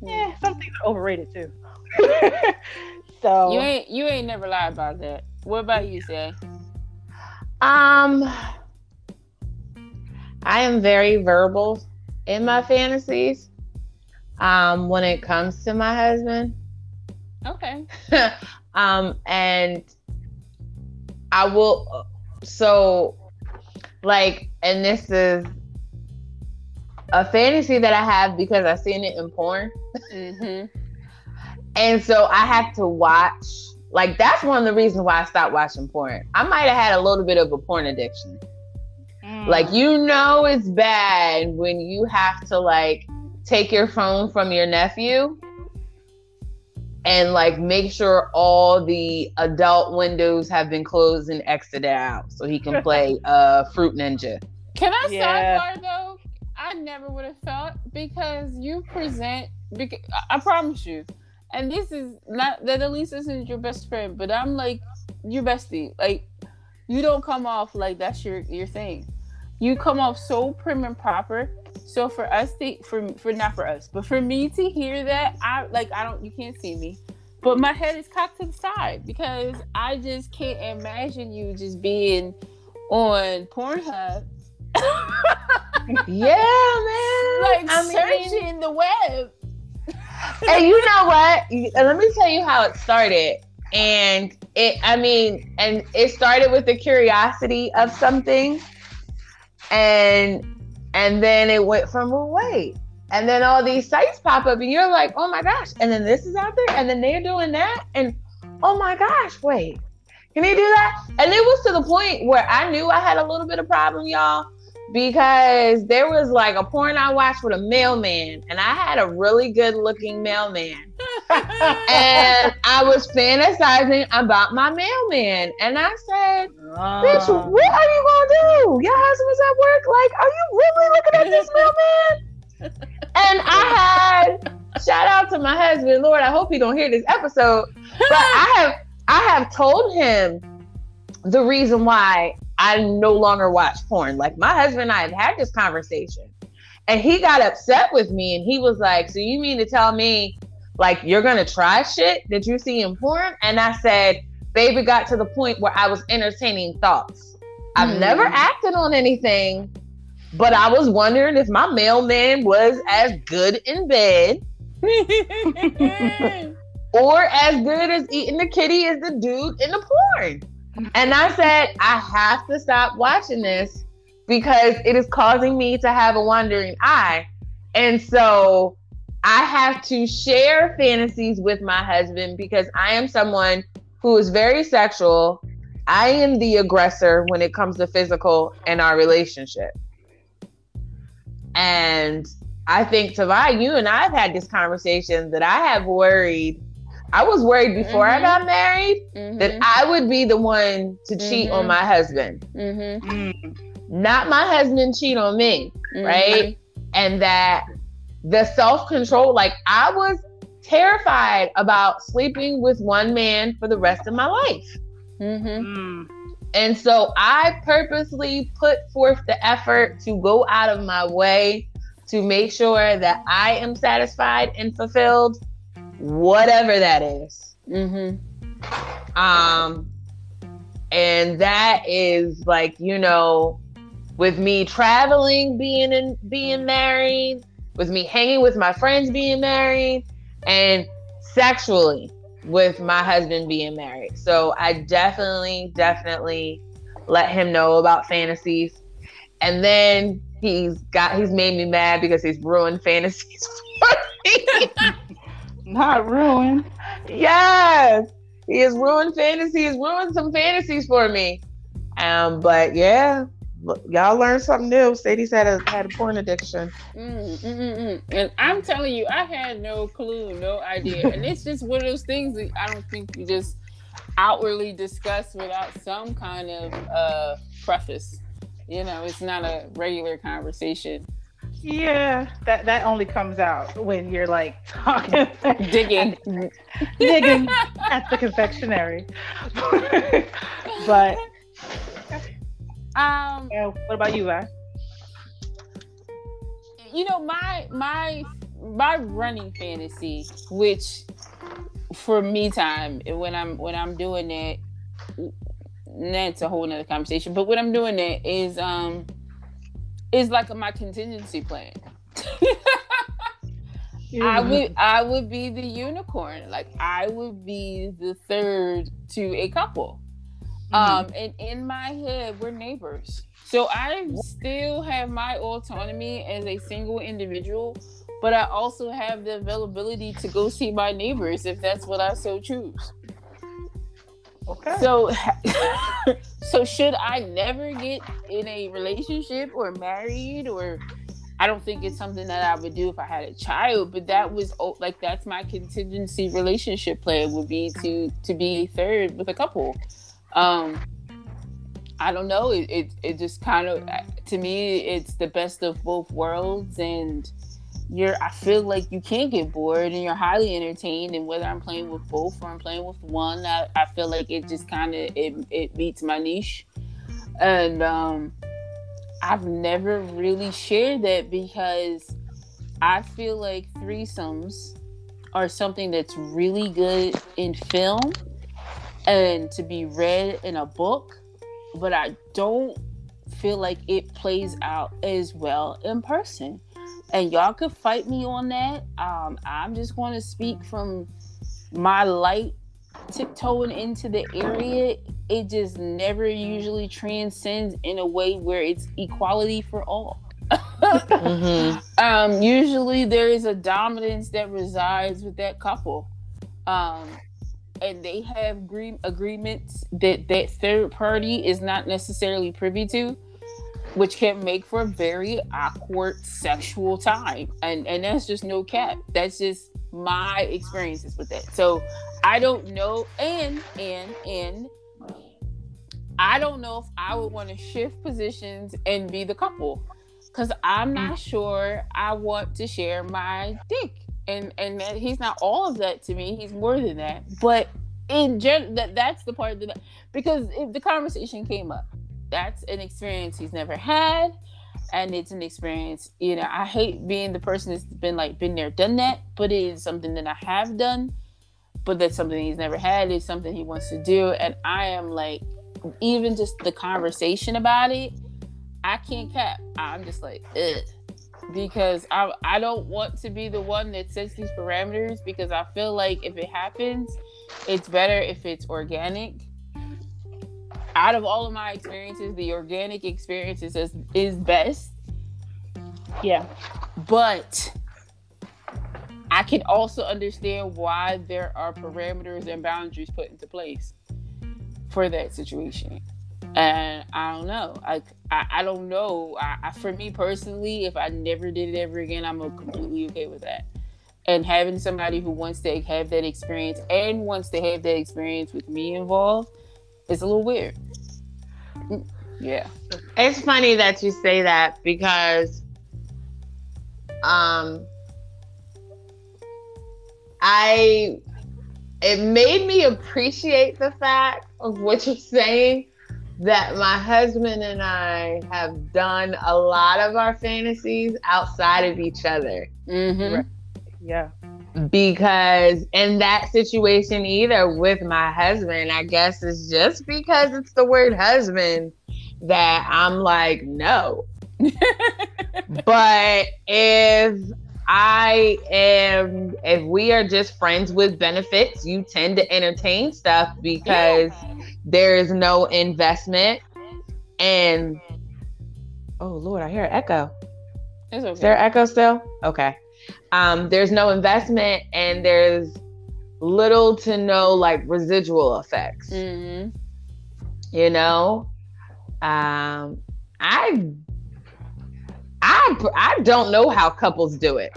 Speaker 2: hmm. yeah, some things are overrated too. so
Speaker 1: you ain't you ain't never lied about that. What about you, say?
Speaker 3: Um, I am very verbal in my fantasies. Um, when it comes to my husband.
Speaker 1: Okay.
Speaker 3: um, and I will. So, like, and this is a fantasy that I have because I've seen it in porn. Mm-hmm. and so I have to watch like that's one of the reasons why I stopped watching porn. I might have had a little bit of a porn addiction. Mm. Like you know it's bad when you have to like take your phone from your nephew and like make sure all the adult windows have been closed and exited out so he can play uh Fruit Ninja.
Speaker 1: Can I yeah. sidebar though? I never would have thought because you present because I promise you and this is not that Elisa isn't your best friend, but I'm like your bestie. Like you don't come off like that's your your thing. You come off so prim and proper. So for us to for for not for us, but for me to hear that, I like I don't you can't see me. But my head is cocked to the side because I just can't imagine you just being on Pornhub.
Speaker 3: yeah, man.
Speaker 1: Like I searching mean, the web
Speaker 3: and you know what? Let me tell you how it started. And it, I mean, and it started with the curiosity of something, and and then it went from well, wait, and then all these sites pop up, and you're like, oh my gosh, and then this is out there, and then they're doing that, and oh my gosh, wait, can you do that? And it was to the point where I knew I had a little bit of problem, y'all because there was like a porn I watched with a mailman, and I had a really good looking mailman. and I was fantasizing about my mailman. And I said, Bitch, ah. what are you gonna do? Your husband's at work. Like, are you really looking at this mailman? and I had shout out to my husband, Lord, I hope he don't hear this episode. But I have I have told him the reason why I no longer watch porn. Like my husband and I have had this conversation. And he got upset with me and he was like, So you mean to tell me like you're gonna try shit that you see in porn? And I said, Baby got to the point where I was entertaining thoughts. I've mm. never acted on anything, but I was wondering if my mailman was as good in bed or as good as eating the kitty as the dude in the porn. And I said, I have to stop watching this because it is causing me to have a wandering eye. And so I have to share fantasies with my husband because I am someone who is very sexual. I am the aggressor when it comes to physical in our relationship. And I think Tavai, you and I have had this conversation that I have worried I was worried before mm-hmm. I got married mm-hmm. that I would be the one to cheat on mm-hmm. my husband. Mm-hmm. Mm. Not my husband cheat on me, right? And that the self control, like I was terrified about sleeping with one man for the rest of my life. Mm. And so I purposely put forth the effort to go out of my way to make sure that I am satisfied and fulfilled whatever that is. Mm-hmm. Um, and that is like you know, with me traveling, being in, being married, with me hanging with my friends, being married, and sexually with my husband being married. So I definitely, definitely let him know about fantasies. And then he's got he's made me mad because he's ruined fantasies for me.
Speaker 2: Not ruined.
Speaker 3: Yes. He has ruined fantasies, ruined some fantasies for me. Um, but yeah, y'all learned something new. Sadie's had a had a porn addiction.
Speaker 1: Mm, mm, mm, mm. And I'm telling you, I had no clue, no idea. and it's just one of those things that I don't think you just outwardly discuss without some kind of uh, preface. You know, it's not a regular conversation.
Speaker 2: Yeah, that that only comes out when you're like talking,
Speaker 1: digging,
Speaker 2: digging at the confectionery. but um, yeah, what about you, Vi?
Speaker 1: You know, my my my running fantasy, which for me time when I'm when I'm doing it, that's a whole nother conversation. But when I'm doing that is um is like my contingency plan. I would I would be the unicorn. Like I would be the third to a couple. Mm-hmm. Um and in my head we're neighbors. So I still have my autonomy as a single individual, but I also have the availability to go see my neighbors if that's what I so choose. Okay. So, so should I never get in a relationship or married or I don't think it's something that I would do if I had a child, but that was like that's my contingency relationship plan would be to to be third with a couple. Um I don't know. It it, it just kind of to me it's the best of both worlds and you're I feel like you can't get bored and you're highly entertained and whether I'm playing with both or I'm playing with one I, I feel like it just kind of it, it meets my niche. And um I've never really shared that because I feel like threesomes are something that's really good in film and to be read in a book but I don't feel like it plays out as well in person and y'all could fight me on that. Um, I'm just going to speak from my light tiptoeing into the area. It just never usually transcends in a way where it's equality for all. mm-hmm. um, usually there is a dominance that resides with that couple. Um, and they have agree- agreements that that third party is not necessarily privy to which can make for a very awkward sexual time. And and that's just no cap. That's just my experiences with that. So I don't know and and and I don't know if I would want to shift positions and be the couple cuz I'm not mm. sure I want to share my dick. And and that he's not all of that to me. He's more than that. But in general that that's the part that because if the conversation came up that's an experience he's never had and it's an experience you know i hate being the person that's been like been there done that but it is something that i have done but that's something he's never had it's something he wants to do and i am like even just the conversation about it i can't cap i'm just like Ugh. because I, I don't want to be the one that sets these parameters because i feel like if it happens it's better if it's organic out of all of my experiences, the organic experiences is, is best.
Speaker 2: Yeah.
Speaker 1: But I can also understand why there are parameters and boundaries put into place for that situation. And I don't know. I I, I don't know. I, I, for me personally, if I never did it ever again, I'm completely okay with that. And having somebody who wants to have that experience and wants to have that experience with me involved is a little weird. Yeah.
Speaker 3: It's funny that you say that because um I it made me appreciate the fact of what you're saying that my husband and I have done a lot of our fantasies outside of each other.
Speaker 1: Mm-hmm.
Speaker 2: Yeah.
Speaker 3: Because in that situation either with my husband i guess it's just because it's the word husband that i'm like no. But if i am if we are just friends with benefits you tend to entertain stuff because yeah. there is no investment. And oh lord i hear an echo. Okay. is there echo still? Okay um, there's no investment and there's little to no like residual effects. Mm-hmm. You know, um, I, I, I don't know how couples do it.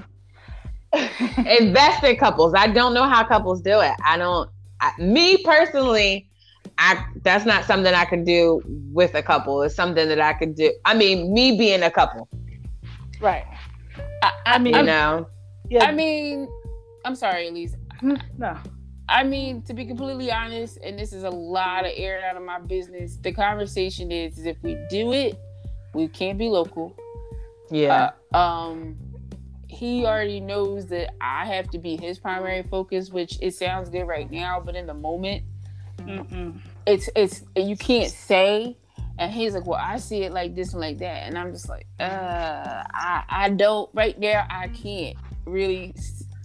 Speaker 3: Invested couples, I don't know how couples do it. I don't. I, me personally, I that's not something I can do with a couple. It's something that I could do. I mean, me being a couple,
Speaker 2: right?
Speaker 1: I, I mean,
Speaker 3: you know,
Speaker 1: yeah. I mean, I'm sorry, Elise.
Speaker 2: Mm, no.
Speaker 1: I mean, to be completely honest, and this is a lot of air out of my business. The conversation is, is if we do it, we can't be local.
Speaker 3: Yeah.
Speaker 1: Uh, um, he already knows that I have to be his primary focus, which it sounds good right now, but in the moment, Mm-mm. it's it's you can't say. And he's like, "Well, I see it like this and like that," and I'm just like, "Uh, I I don't right there. I can't." Really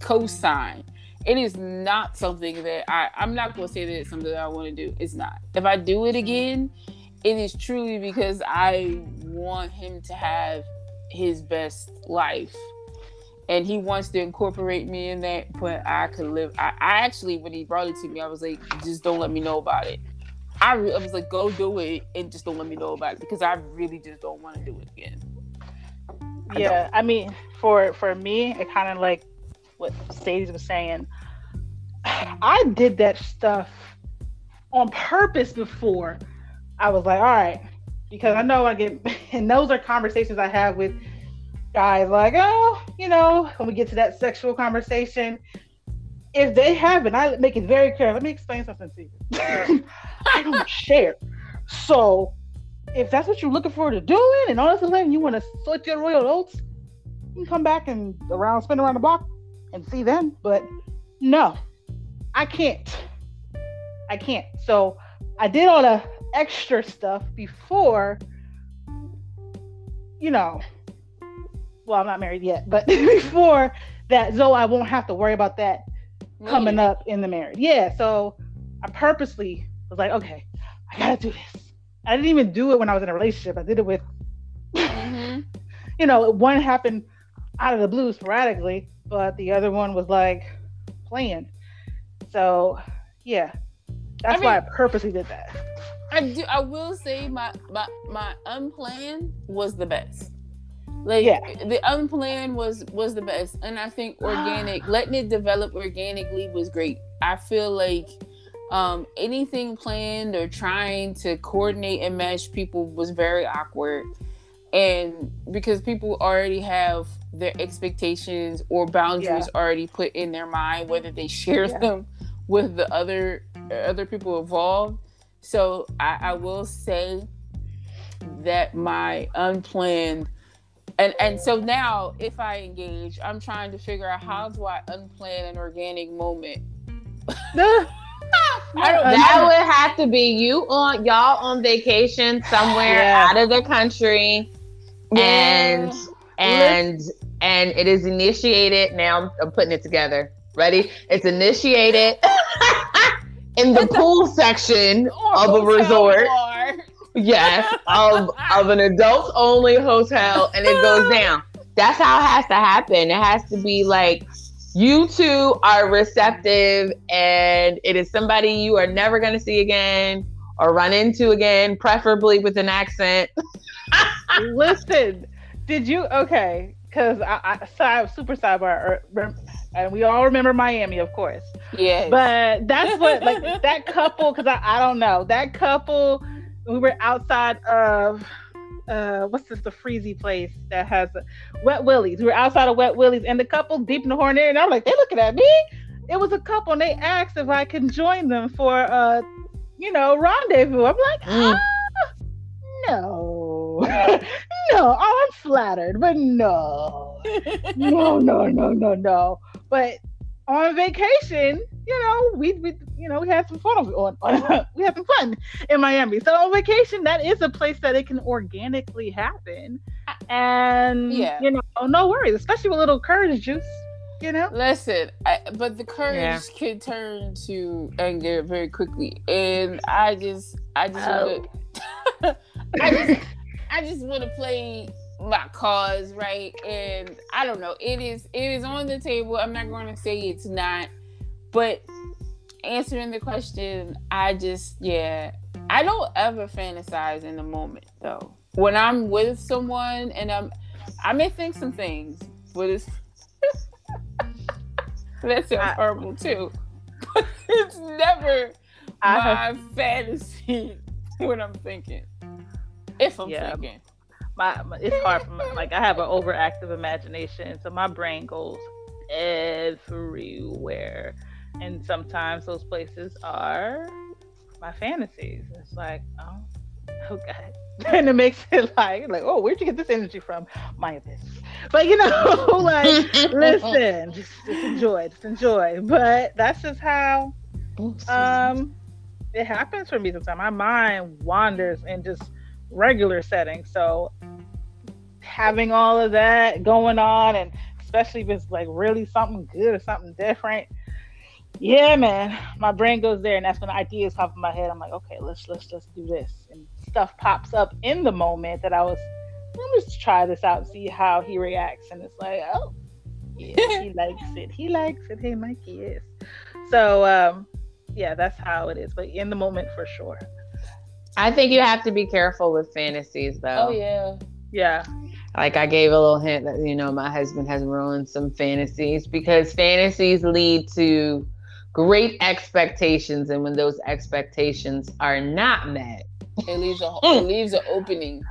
Speaker 1: co-sign. It is not something that I, I'm not going to say that it's something that I want to do. It's not. If I do it again, it is truly because I want him to have his best life. And he wants to incorporate me in that, but I could live. I, I actually, when he brought it to me, I was like, just don't let me know about it. I, re- I was like, go do it and just don't let me know about it because I really just don't want to do it again.
Speaker 2: Yeah. I mean, for for me, it kind of like what Sadie was saying. Mm-hmm. I did that stuff on purpose before. I was like, all right, because I know I get, and those are conversations I have with guys like, oh, you know, when we get to that sexual conversation, if they haven't, I make it very clear. Let me explain something to you. I don't share. So if that's what you're looking forward to doing and all this and you want to slit your royal oats, you can come back and around, spin around the block and see them. But no, I can't. I can't. So I did all the extra stuff before, you know, well, I'm not married yet, but before that, so I won't have to worry about that coming up in the marriage. Yeah. So I purposely was like, okay, I gotta do this. I didn't even do it when I was in a relationship. I did it with, mm-hmm. you know, one happened out of the blue sporadically, but the other one was like planned. So yeah, that's I mean, why I purposely did that.
Speaker 1: I do. I will say my my my unplanned was the best. Like yeah. the unplanned was was the best, and I think organic, letting it develop organically was great. I feel like um, anything planned or trying to coordinate and mesh people was very awkward and because people already have their expectations or boundaries yeah. already put in their mind whether they share yeah. them with the other other people involved so I, I will say that my unplanned and and so now if i engage i'm trying to figure out how do i unplan an organic moment
Speaker 3: that would have to be you on y'all on vacation somewhere yeah. out of the country and and and it is initiated. Now I'm putting it together. Ready? It's initiated in the pool section of a resort. Yes, of of an adults only hotel, and it goes down. That's how it has to happen. It has to be like you two are receptive, and it is somebody you are never going to see again or run into again, preferably with an accent.
Speaker 2: Listen, did you okay? Because I, I side super sidebar, er, and we all remember Miami, of course.
Speaker 1: Yeah.
Speaker 2: But that's what like that couple. Because I, I don't know that couple. We were outside of uh what's this the freezy place that has a, Wet Willie's. We were outside of Wet Willie's, and the couple deep in the horn area, and I'm like, they looking at me. It was a couple, and they asked if I can join them for uh, you know, rendezvous. I'm like, mm. ah, no, no. Oh, I'm flattered, but no, no, no, no, no, no. But on vacation, you know, we, we you know we had some fun on, on we had some fun in Miami. So on vacation, that is a place that it can organically happen, and yeah. you know, no worries, especially with little courage juice. You know,
Speaker 1: listen, I, but the courage yeah. can turn to anger very quickly, and I just, I just oh. want to, I just, I just want to play my cause, right? And I don't know. It is it is on the table. I'm not going to say it's not, but answering the question, I just yeah, I don't ever fantasize in the moment though. When I'm with someone and I'm I may think some things, but it's that's horrible too. But it's never I my fantasy when I'm thinking. If I'm yeah. thinking
Speaker 2: my, my it's hard for me. Like I have an overactive imagination, so my brain goes everywhere, and sometimes those places are my fantasies. It's like, oh, okay. And it makes it like, like, oh, where'd you get this energy from? My abyss. But you know, like, listen, just, just enjoy, just enjoy. But that's just how um it happens for me sometimes. My mind wanders in just regular settings. So having all of that going on, and especially if it's like really something good or something different, yeah, man, my brain goes there, and that's when ideas pop in my head. I'm like, okay, let's let's just do this, and stuff pops up in the moment that I was. Let's try this out and see how he reacts, and it's like, oh, yeah, he likes it. He likes it. Hey, Mikey is. So, um, yeah, that's how it is. But in the moment, for sure.
Speaker 3: I think you have to be careful with fantasies, though.
Speaker 1: Oh yeah,
Speaker 2: yeah.
Speaker 3: Like I gave a little hint that you know my husband has ruined some fantasies because fantasies lead to great expectations, and when those expectations are not met,
Speaker 1: it leaves a it leaves an opening.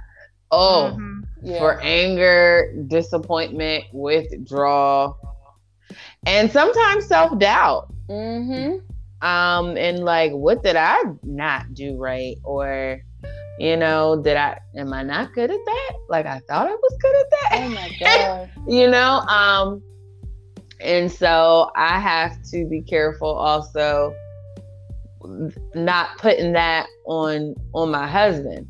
Speaker 3: Oh, mm-hmm. yeah. for anger, disappointment, withdrawal, and sometimes self doubt.
Speaker 1: Mm-hmm
Speaker 3: um and like what did i not do right or you know did i am i not good at that? Like i thought i was good at that.
Speaker 1: Oh my god.
Speaker 3: You know um and so i have to be careful also not putting that on on my husband.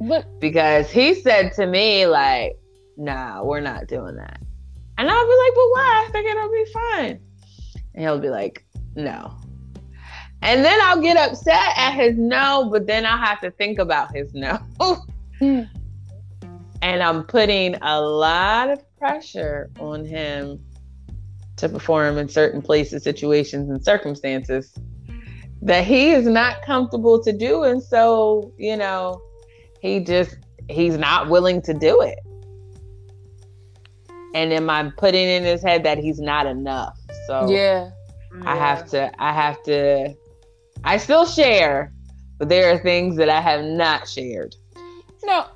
Speaker 3: But because he said to me like nah we're not doing that. And i'll be like but why? I think it'll be fine. And he'll be like no and then I'll get upset at his no, but then I'll have to think about his no. Hmm. and I'm putting a lot of pressure on him to perform in certain places, situations, and circumstances that he is not comfortable to do. And so, you know, he just, he's not willing to do it. And am I putting in his head that he's not enough? So,
Speaker 1: yeah.
Speaker 3: I have to, I have to I still share, but there are things that I have not shared.
Speaker 1: No,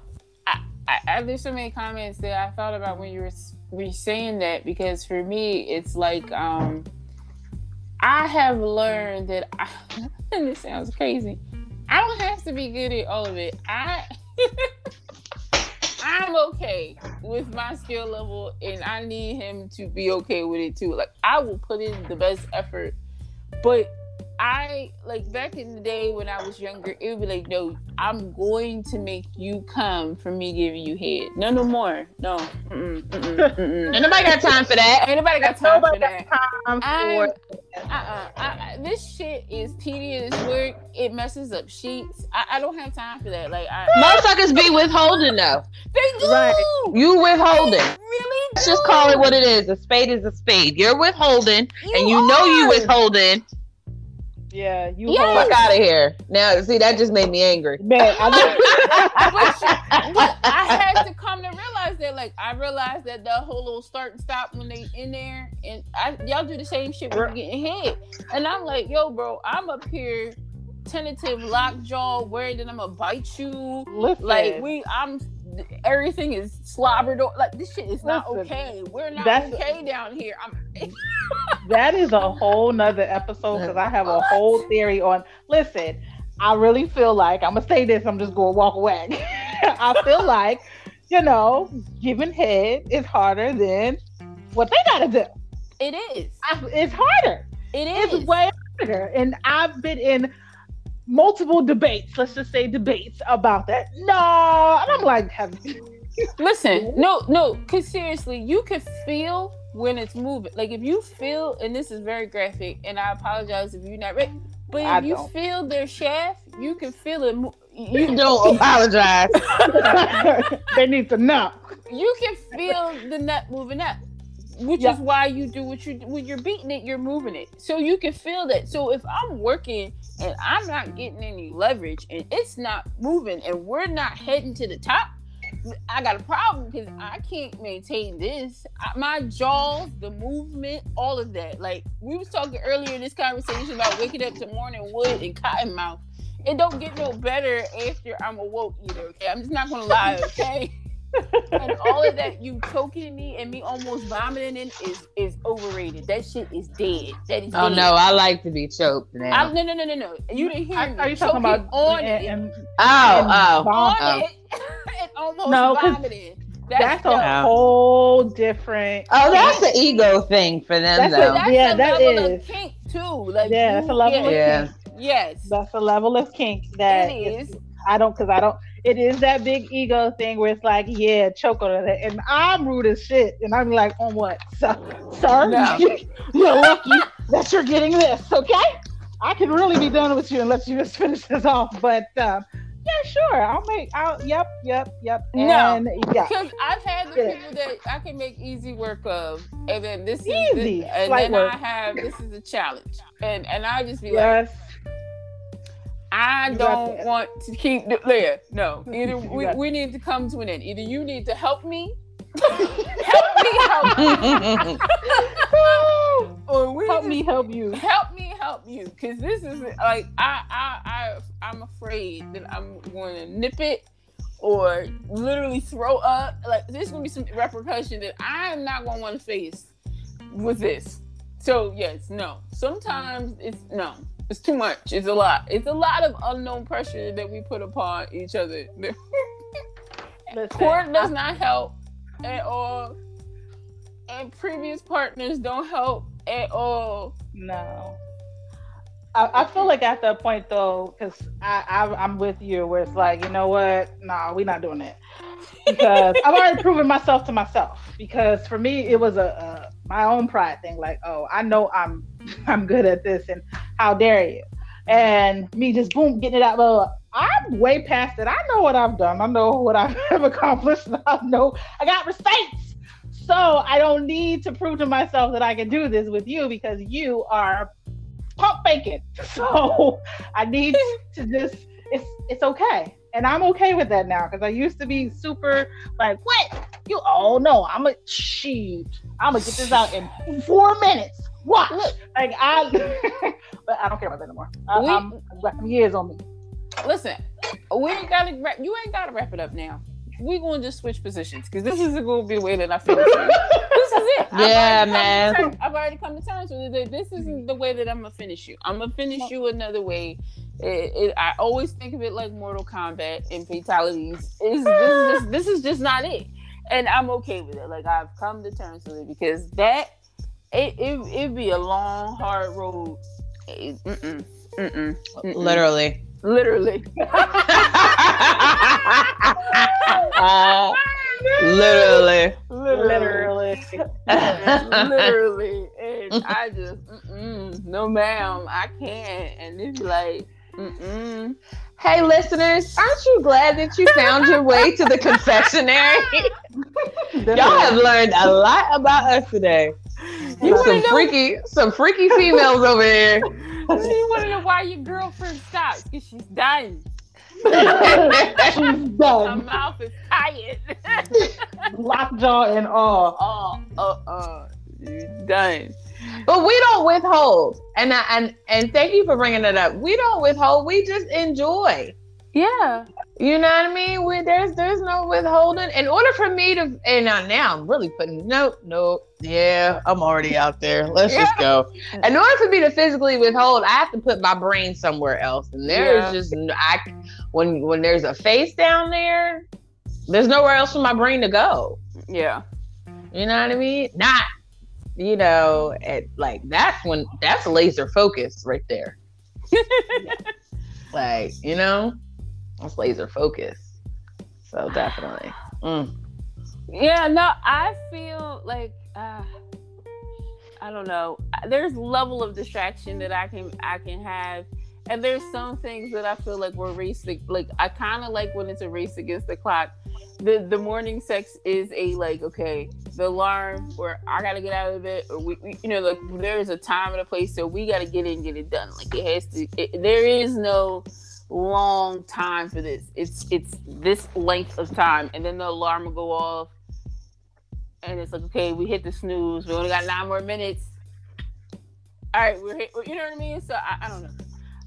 Speaker 1: I, I, there's so many comments that I thought about when you were, were saying that because for me, it's like um, I have learned that, I, and this sounds crazy, I don't have to be good at all of it. I. I'm okay with my skill level and I need him to be okay with it too. Like I will put in the best effort, but I like back in the day when I was younger, it would be like, no, I'm going to make you come for me giving you head. No, no more. No. Mm-mm,
Speaker 3: mm-mm, mm-mm. Ain't nobody got time for that.
Speaker 1: Ain't nobody got time nobody for that. Time for uh-uh. this shit is tedious work. It messes up sheets. I, I don't have time for that. Like, I,
Speaker 3: motherfuckers be withholding though.
Speaker 1: They do. Right.
Speaker 3: You withholding.
Speaker 1: They really?
Speaker 3: Let's just call it what it is. A spade is a spade. You're withholding, you and you are. know you withholding
Speaker 2: yeah, you
Speaker 3: yes. fuck out of here. Now, see, that just made me angry.
Speaker 2: Man, I,
Speaker 1: but, but I had to come to realize that, like, I realized that the whole little start and stop when they in there, and I, y'all do the same shit when you're getting hit. And I'm like, yo, bro, I'm up here tentative lockjaw, worried that I'm gonna bite you.
Speaker 2: Listen.
Speaker 1: Like we, I'm everything is slobbered. Like this shit is not Listen, okay. We're not that's, okay down here. I'm.
Speaker 2: that is a whole nother episode because I have a whole theory on. Listen, I really feel like I'm gonna say this. I'm just gonna walk away. I feel like you know, giving head is harder than what they gotta do.
Speaker 1: It is.
Speaker 2: I, it's harder.
Speaker 1: It is.
Speaker 2: It's way harder. And I've been in multiple debates, let's just say debates about that. No. And I'm like, have
Speaker 1: Listen, no, no, because seriously, you can feel when it's moving. Like if you feel, and this is very graphic, and I apologize if you're not ready, but if
Speaker 2: I
Speaker 1: you
Speaker 2: don't.
Speaker 1: feel their shaft, you can feel it. mo-
Speaker 5: You
Speaker 1: You,
Speaker 5: don't apologize.
Speaker 2: they need to know.
Speaker 1: you can feel the nut moving up, which
Speaker 2: Yeah.
Speaker 1: is why you do what you do when you're beating it, you're moving it, so you can feel that. So if I'm working and I'm not getting any leverage, and it's not moving, and we're not heading to the top. I got a problem because I can't maintain this. I, my jaws, the movement, all of that. Like we was talking earlier in this conversation about waking up to morning wood and cotton mouth. It don't get no better after I'm awoke either. Okay, I'm just not gonna lie. Okay, and all of that you choking me and me almost vomiting in is is overrated. That shit is dead. That is.
Speaker 5: Oh
Speaker 1: dead.
Speaker 5: no, I like to be choked now.
Speaker 1: I, no, no, no, no, no. You didn't hear
Speaker 2: Are,
Speaker 1: me.
Speaker 2: are you talking about
Speaker 1: on
Speaker 2: and,
Speaker 1: it?
Speaker 2: and
Speaker 5: oh, oh.
Speaker 1: on
Speaker 5: Oh.
Speaker 1: it and almost
Speaker 2: No, 'cause
Speaker 1: vomiting.
Speaker 2: that's a
Speaker 1: no.
Speaker 2: Whole different.
Speaker 5: Oh, that's an ego thing for them,
Speaker 2: That's a-
Speaker 5: though.
Speaker 1: that's
Speaker 2: Yeah, that's
Speaker 1: a
Speaker 2: that
Speaker 1: level
Speaker 2: is.
Speaker 1: of kink too. Like
Speaker 2: Yeah, that's a
Speaker 1: you-
Speaker 2: level of kink.
Speaker 1: Yes,
Speaker 2: That's a level of kink that
Speaker 1: it is.
Speaker 2: I don't, because I don't. It is that big ego thing where it's like, yeah, choke on it, and I'm rude as shit, and I'm like, on what, sir? sir?
Speaker 1: No.
Speaker 2: you're lucky that you're getting this, okay? I can really be done with you unless you just finish this off, but um, yeah, sure, I'll make. I'll, yep, yep, yep,
Speaker 1: No.
Speaker 2: and yeah,
Speaker 1: Because I've had the
Speaker 2: Yeah.
Speaker 1: people that I can make easy work of, and then this is
Speaker 2: Easy,
Speaker 1: the, and then
Speaker 2: work.
Speaker 1: I have this is a challenge, and and I just be like,
Speaker 2: yes,
Speaker 1: I
Speaker 2: You
Speaker 1: don't
Speaker 2: that.
Speaker 1: want to keep do- there. No, either we, we need to come to an end. Either you need to help me, help me, help, or we
Speaker 2: help
Speaker 1: just
Speaker 2: me help you.
Speaker 1: help me help you because this is like I, I i i'm afraid that i'm going to nip it or literally throw up like there's gonna be some repercussion that i'm not gonna want to face with this so yes no sometimes it's no it's too much it's a lot it's a lot of unknown pressure that we put upon each other
Speaker 2: Listen,
Speaker 1: court does not help at all and previous partners don't help at all
Speaker 2: No. I, I feel like at that point though, because I, I I'm with you, where it's like, you know what? Nah, we're not doing that because I've already proven myself to myself. Because for me, it was a, a my own pride thing. Like, oh, I know I'm I'm good at this, and how dare you? And me just boom getting it out. Well, I'm way past it. I know what I've done. I know what I've accomplished. I know I got receipts. So I don't need to prove to myself that I can do this with you because you are pump faking. So I need to just it's it's okay. And I'm okay with that now because I used to be super like, what? You oh no, I'm a. I'm gonna get this out in four minutes. Watch. Like I but I don't care about that anymore. I,
Speaker 1: We-
Speaker 2: I'm, I've got some years on me.
Speaker 1: Listen, we ain't gotta wrap, you ain't gotta wrap it up now. We gonna just switch positions because this is gonna be the way that I finish. it. this is it.
Speaker 5: Yeah,
Speaker 1: already come
Speaker 5: man.
Speaker 1: terms- I've already come to terms with it. This isn't the way that I'm gonna finish you. I'm gonna finish you another way. It, it, I always think of it like Mortal Kombat and fatalities. Is this, is this is just not it, and I'm okay with it. Like I've come to terms with it because that it it it'd be a long, hard road. It- mm-mm, mm-mm, mm-mm.
Speaker 5: Literally.
Speaker 1: literally.
Speaker 5: Uh, literally.
Speaker 2: Literally.
Speaker 1: literally. And I just, no, ma'am, I can't. And it's like, mm-mm.
Speaker 5: Hey, listeners, aren't you glad that you found your way to the confectionery? Y'all have learned a lot about us today. You
Speaker 1: wanna
Speaker 5: some
Speaker 1: know-
Speaker 5: freaky, some freaky females over here.
Speaker 1: You want to know why your girlfriend stops? Because she's dying.
Speaker 2: She's
Speaker 1: Her
Speaker 2: done.
Speaker 1: mouth is tired.
Speaker 2: Lockjaw and all.
Speaker 1: oh, uh, uh, you done.
Speaker 5: But we don't withhold, and I, and and thank you for bringing it up. We don't withhold. We just enjoy.
Speaker 1: Yeah.
Speaker 5: You know what I mean? We, there's there's no withholding. In order for me to, and now, now I'm really putting no no. Yeah, I'm already out there. Let's just go. In order for me to physically withhold, I have to put my brain somewhere else, and there's
Speaker 1: Yeah.
Speaker 5: just I when when there's a face down there, there's nowhere else for my brain to go.
Speaker 1: Yeah.
Speaker 5: You know what I mean? Not
Speaker 3: you know, at like that's when that's laser focus right there. like, you know, that's laser focus. So definitely. Mm.
Speaker 1: Yeah, no, I feel like uh, I don't know. There's level of distraction that I can I can have, and there's some things that I feel like we're racing. Like I kind of like when it's a race against the clock. The the morning sex is a like okay, the alarm or I gotta get out of it or we, we you know like there's a time and a place so we gotta get in and get it done. Like it has to. It, there is no long time for this. It's it's this length of time, and then the alarm will go off and it's like, okay, we hit the snooze. We only got nine more minutes. All right, we're hit, you know what I mean. So I, I don't know.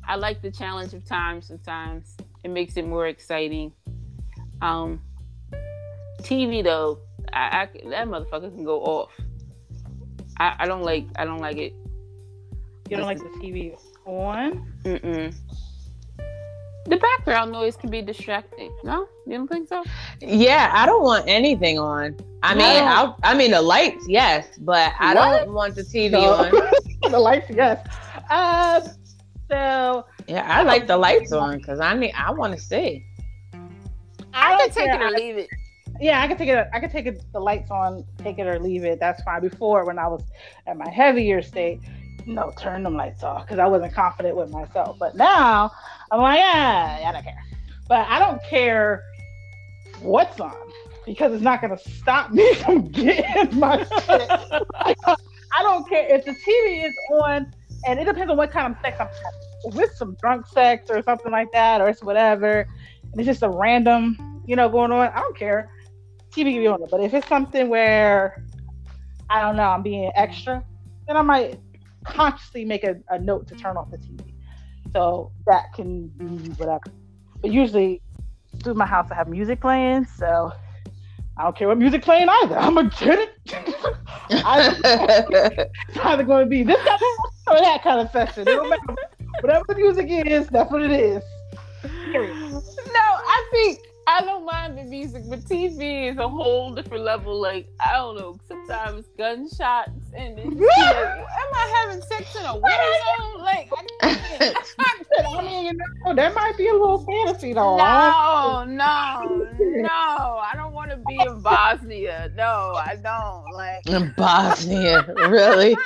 Speaker 1: I like the challenge of time. Sometimes it makes it more exciting. Um, TV though, I, I that motherfucker can go off. I, I don't like I don't like it.
Speaker 2: You don't like the TV on?
Speaker 1: Mm-mm the background noise can be distracting. No, you don't think so?
Speaker 3: Yeah, I don't want anything on. I mean, I, I mean the lights, yes, but I what? don't want the TV no.
Speaker 2: on. the lights, yes. Uh, so
Speaker 3: yeah, I like the lights on because I need. I want to see.
Speaker 1: I, I can take it or leave it.
Speaker 2: Yeah, I can take it. I can take it. The lights on, take it or leave it. That's fine. Before, when I was at my heavier state, no, turn them lights off because I wasn't confident with myself. But now I'm like, yeah, I don't care. But I don't care what's on because it's not going to stop me from getting my shit. I don't care if the TV is on, and it depends on what kind of sex I'm having. Some drunk sex or something like that, or it's whatever, and it's just a random, you know, going on, I don't care. TV can be on it. But if it's something where I don't know, I'm being extra, then I might consciously make a, a note to turn off the TV. So that can be whatever. But usually through my house I have music playing, so I don't care what music playing either. I'm gonna get it. it's either going to be this kind of, or that kind of session. Whatever the music is, that's what it is.
Speaker 1: No, I think I don't mind the music, but TV is a whole different level. Like I don't know, sometimes gunshots and it's, like, am I having sex in a war zone? Like I,
Speaker 2: I mean, you know, that might be a little fantasy though.
Speaker 1: No, no, no. I don't want to be in Bosnia. No, I don't. Like
Speaker 3: in Bosnia, really?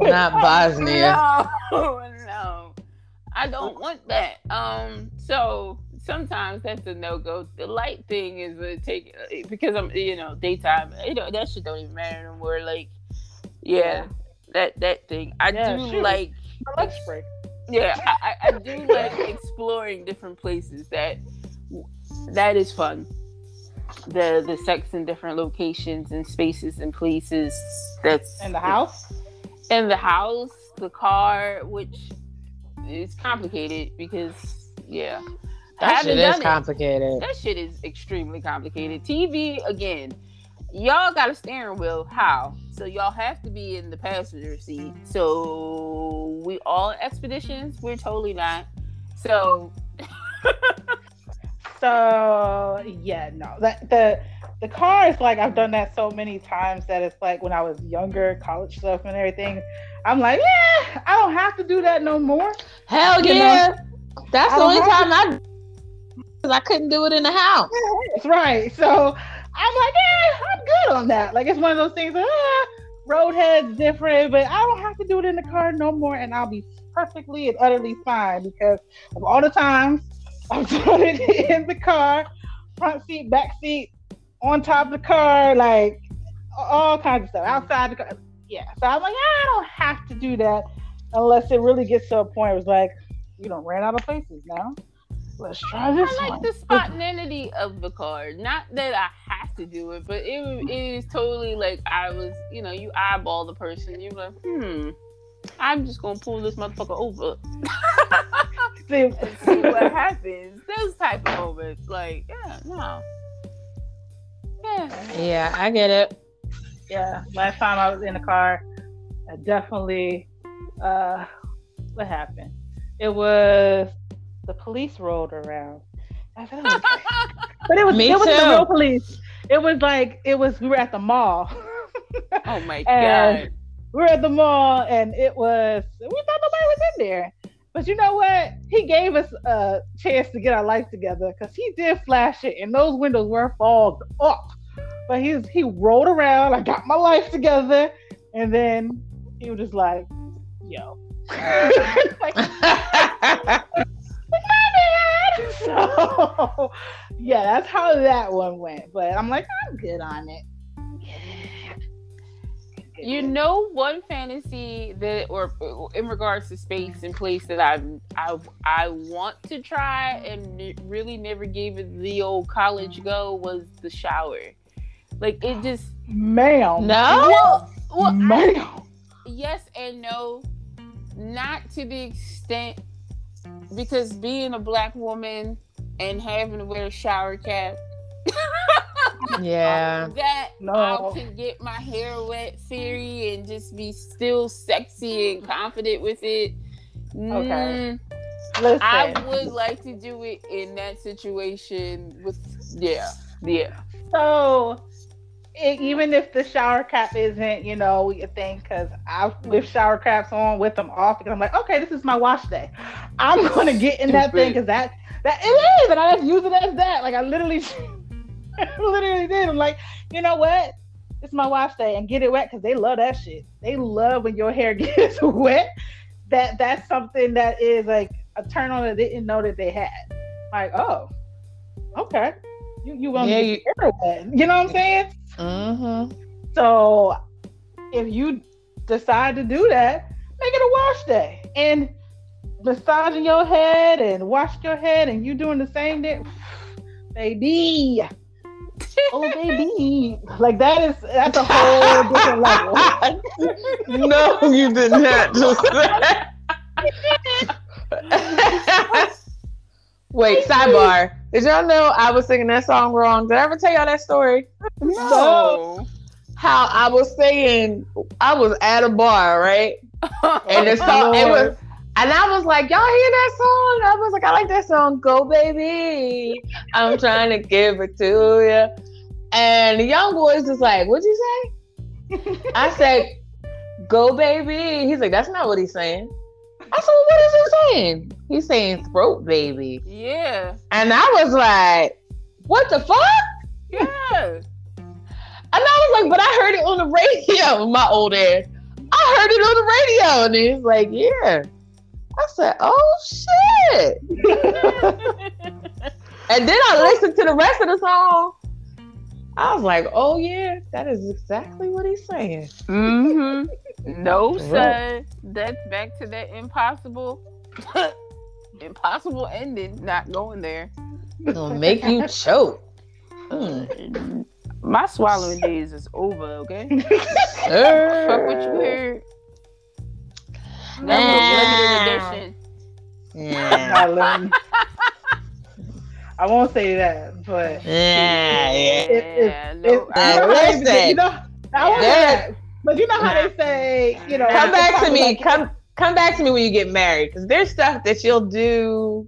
Speaker 3: Not Bosnia.
Speaker 1: No, no. I don't want that. Um, so sometimes that's a no go. The light thing is a take because I'm you know daytime. You know that shit don't even matter anymore. Like yeah, that that thing. I yeah, do shoot. like
Speaker 2: lunch break.
Speaker 1: Yeah, I, I do like exploring different places. That that is fun. The the sex in different locations and spaces and places. That's
Speaker 2: in the house.
Speaker 1: In the house, the car, which is complicated because yeah
Speaker 3: that shit is complicated.
Speaker 1: It. That shit is extremely complicated. TV again, y'all got a steering wheel. How? So y'all have to be in the passenger seat. So we all expeditions. We're totally not. So.
Speaker 2: so yeah, no. That the the car is like I've done that so many times that it's like when I was younger, college stuff and everything. I'm like, yeah, I don't have to do that no more.
Speaker 3: Hell you yeah. Know? That's the only time I because I couldn't do it in the house.
Speaker 2: That's right. So I'm like, yeah, I'm good on that. Like it's one of those things. Ah, roadhead's different, but I don't have to do it in the car no more, and I'll be perfectly and utterly fine because of all the times I've done it in the car, front seat, back seat, on top of the car, like all kinds of stuff outside the car. Yeah. So I'm like, I don't have to do that unless it really gets to a point where it's like, you don't ran out of places now. Let's try this
Speaker 1: I like
Speaker 2: one.
Speaker 1: the spontaneity of the card. Not that I have to do it, but it, it is totally like I was, you know, you eyeball the person. You're like, hmm, I'm just gonna pull this motherfucker over. see, see what happens. Those type of moments, like, yeah, no.
Speaker 3: Yeah. Yeah, I get it.
Speaker 2: Yeah. Last time I was in the car, I definitely uh what happened? It was the police rolled around. Said, oh, but it was Me it was the real police. It was like it was we were at the mall.
Speaker 1: Oh my
Speaker 2: And-
Speaker 1: god.
Speaker 2: we were at the mall and it was we thought nobody was in there. But you know what? He gave us a chance to get our life together because he did flash it and those windows were fogged up. But he's he rolled around, I got my life together, and then he was just like, yo. like, so yeah, that's how that one went. But I'm like, I'm good on it.
Speaker 1: You know, one fantasy that, or in regards to space and place that I I I want to try and really never gave it the old college mm-hmm. go was the shower. Like it just
Speaker 2: Ma'am.
Speaker 3: no.
Speaker 1: well, well I-
Speaker 2: Ma'am.
Speaker 1: yes and no, not to the extent because being a black woman and having to wear a shower cap.
Speaker 3: Yeah.
Speaker 1: that
Speaker 2: No.
Speaker 1: I can get my hair wet theory and just be still sexy and confident with it.
Speaker 2: Okay.
Speaker 1: Mm,
Speaker 2: Listen.
Speaker 1: I would like to do it in that situation with yeah. Yeah.
Speaker 2: So, e- even if the shower cap isn't, you know, your thing, because I with shower caps on, with them off, because I'm like, okay, this is my wash day. I'm gonna get in that thing because that that it is, and I just use it as that. Like I literally, literally did. I'm like, you know what? It's my wash day, and get it wet because they love that shit. They love when your hair gets wet. That that's something that is like a turn on that they didn't know that they had. Like, oh, okay. You you want
Speaker 3: Yeah,
Speaker 2: to
Speaker 3: you-
Speaker 2: get your hair wet. You know what I'm saying?
Speaker 3: Mm-hmm.
Speaker 2: So if you decide to do that, make it a wash day. And massaging your head and wash your head and you doing the same thing. Baby. Oh baby. Like that is that's a whole different level.
Speaker 3: no, you did not just say. Wait, sidebar. Did y'all know I was singing that song wrong? Did I ever tell y'all that story?
Speaker 1: No.
Speaker 3: How I was saying I was at a bar, right? And the song it was and I was like, y'all hear that song? I was like, I like that song, Go Baby. I'm trying to give it to you. And the young boy's just like, what'd you say? I said, Go Baby. He's like, that's not what he's saying. I said, well, what is he saying? He's saying throat baby.
Speaker 1: Yeah.
Speaker 3: And I was like, what the fuck?
Speaker 1: Yeah.
Speaker 3: And I was like, but I heard it on the radio, my old ass. I heard it on the radio. And he's like, yeah. I said, oh shit. and then I listened to the rest of the song. I was like, oh yeah, that is exactly what he's saying.
Speaker 1: Mm-hmm. No, sir. That's back to that impossible, impossible ending. Not going there.
Speaker 3: It'll make you choke. Mm.
Speaker 1: My swallowing days is over. Okay.
Speaker 3: Sir.
Speaker 1: Fuck what you heard. That
Speaker 3: Nah.
Speaker 1: was limited edition.
Speaker 3: Yeah.
Speaker 2: I won't say that, but
Speaker 3: Yeah, yeah.
Speaker 2: It- it-
Speaker 1: no,
Speaker 2: you
Speaker 1: I-
Speaker 2: know how they- you know, I won't say that. But you know how they say, you know,
Speaker 3: Come back to me.
Speaker 2: like-
Speaker 3: Come come back to me when you get married. Cause there's stuff that you'll do.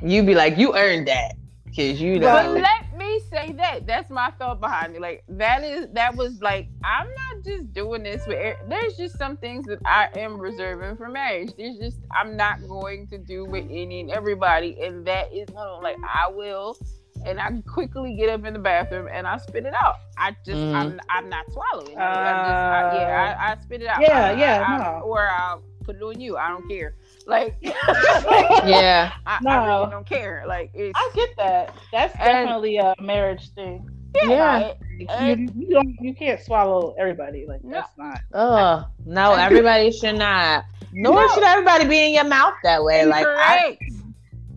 Speaker 3: You be like, you earned that. Cause you
Speaker 1: But
Speaker 3: know.
Speaker 1: let me say that that's my thought behind it. Like that is that was like I'm not just doing this for. air- There's just some things that I am reserving for marriage. There's just I'm not going to do with any and everybody, and that is one of. Like I will, and I quickly get up in the bathroom and I spit it out. I just
Speaker 3: Mhm.
Speaker 1: I'm I'm not swallowing. it. I just I, yeah I, I spit it out.
Speaker 2: Yeah,
Speaker 1: I-
Speaker 2: yeah,
Speaker 1: I- I-
Speaker 2: no.
Speaker 1: Or I'll put it on you. I don't care. Like
Speaker 3: yeah.
Speaker 1: I, I really don't care. Like it's
Speaker 2: I get that. That's
Speaker 1: And-
Speaker 2: definitely a marriage thing.
Speaker 3: Yeah.
Speaker 1: I-
Speaker 2: You, you don't, you can't swallow everybody. Like
Speaker 1: No.
Speaker 2: that's not.
Speaker 3: Oh no, everybody should not. Nor should everybody be in your mouth that way. Like I,
Speaker 1: correct.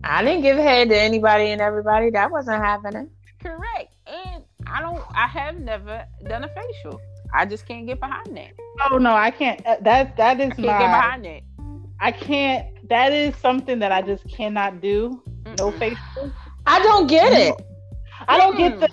Speaker 3: I didn't give head to anybody and everybody. That wasn't happening.
Speaker 1: Correct. And I don't I have never done a facial. I just can't get behind that.
Speaker 2: Oh no, I can't. uh, That that is
Speaker 1: I can't
Speaker 2: my.
Speaker 1: get behind that.
Speaker 2: I can't. That is something that I just cannot do. No
Speaker 1: Mm-mm.
Speaker 2: facial.
Speaker 3: I don't get it.
Speaker 2: I don't get
Speaker 1: Mm.
Speaker 2: the.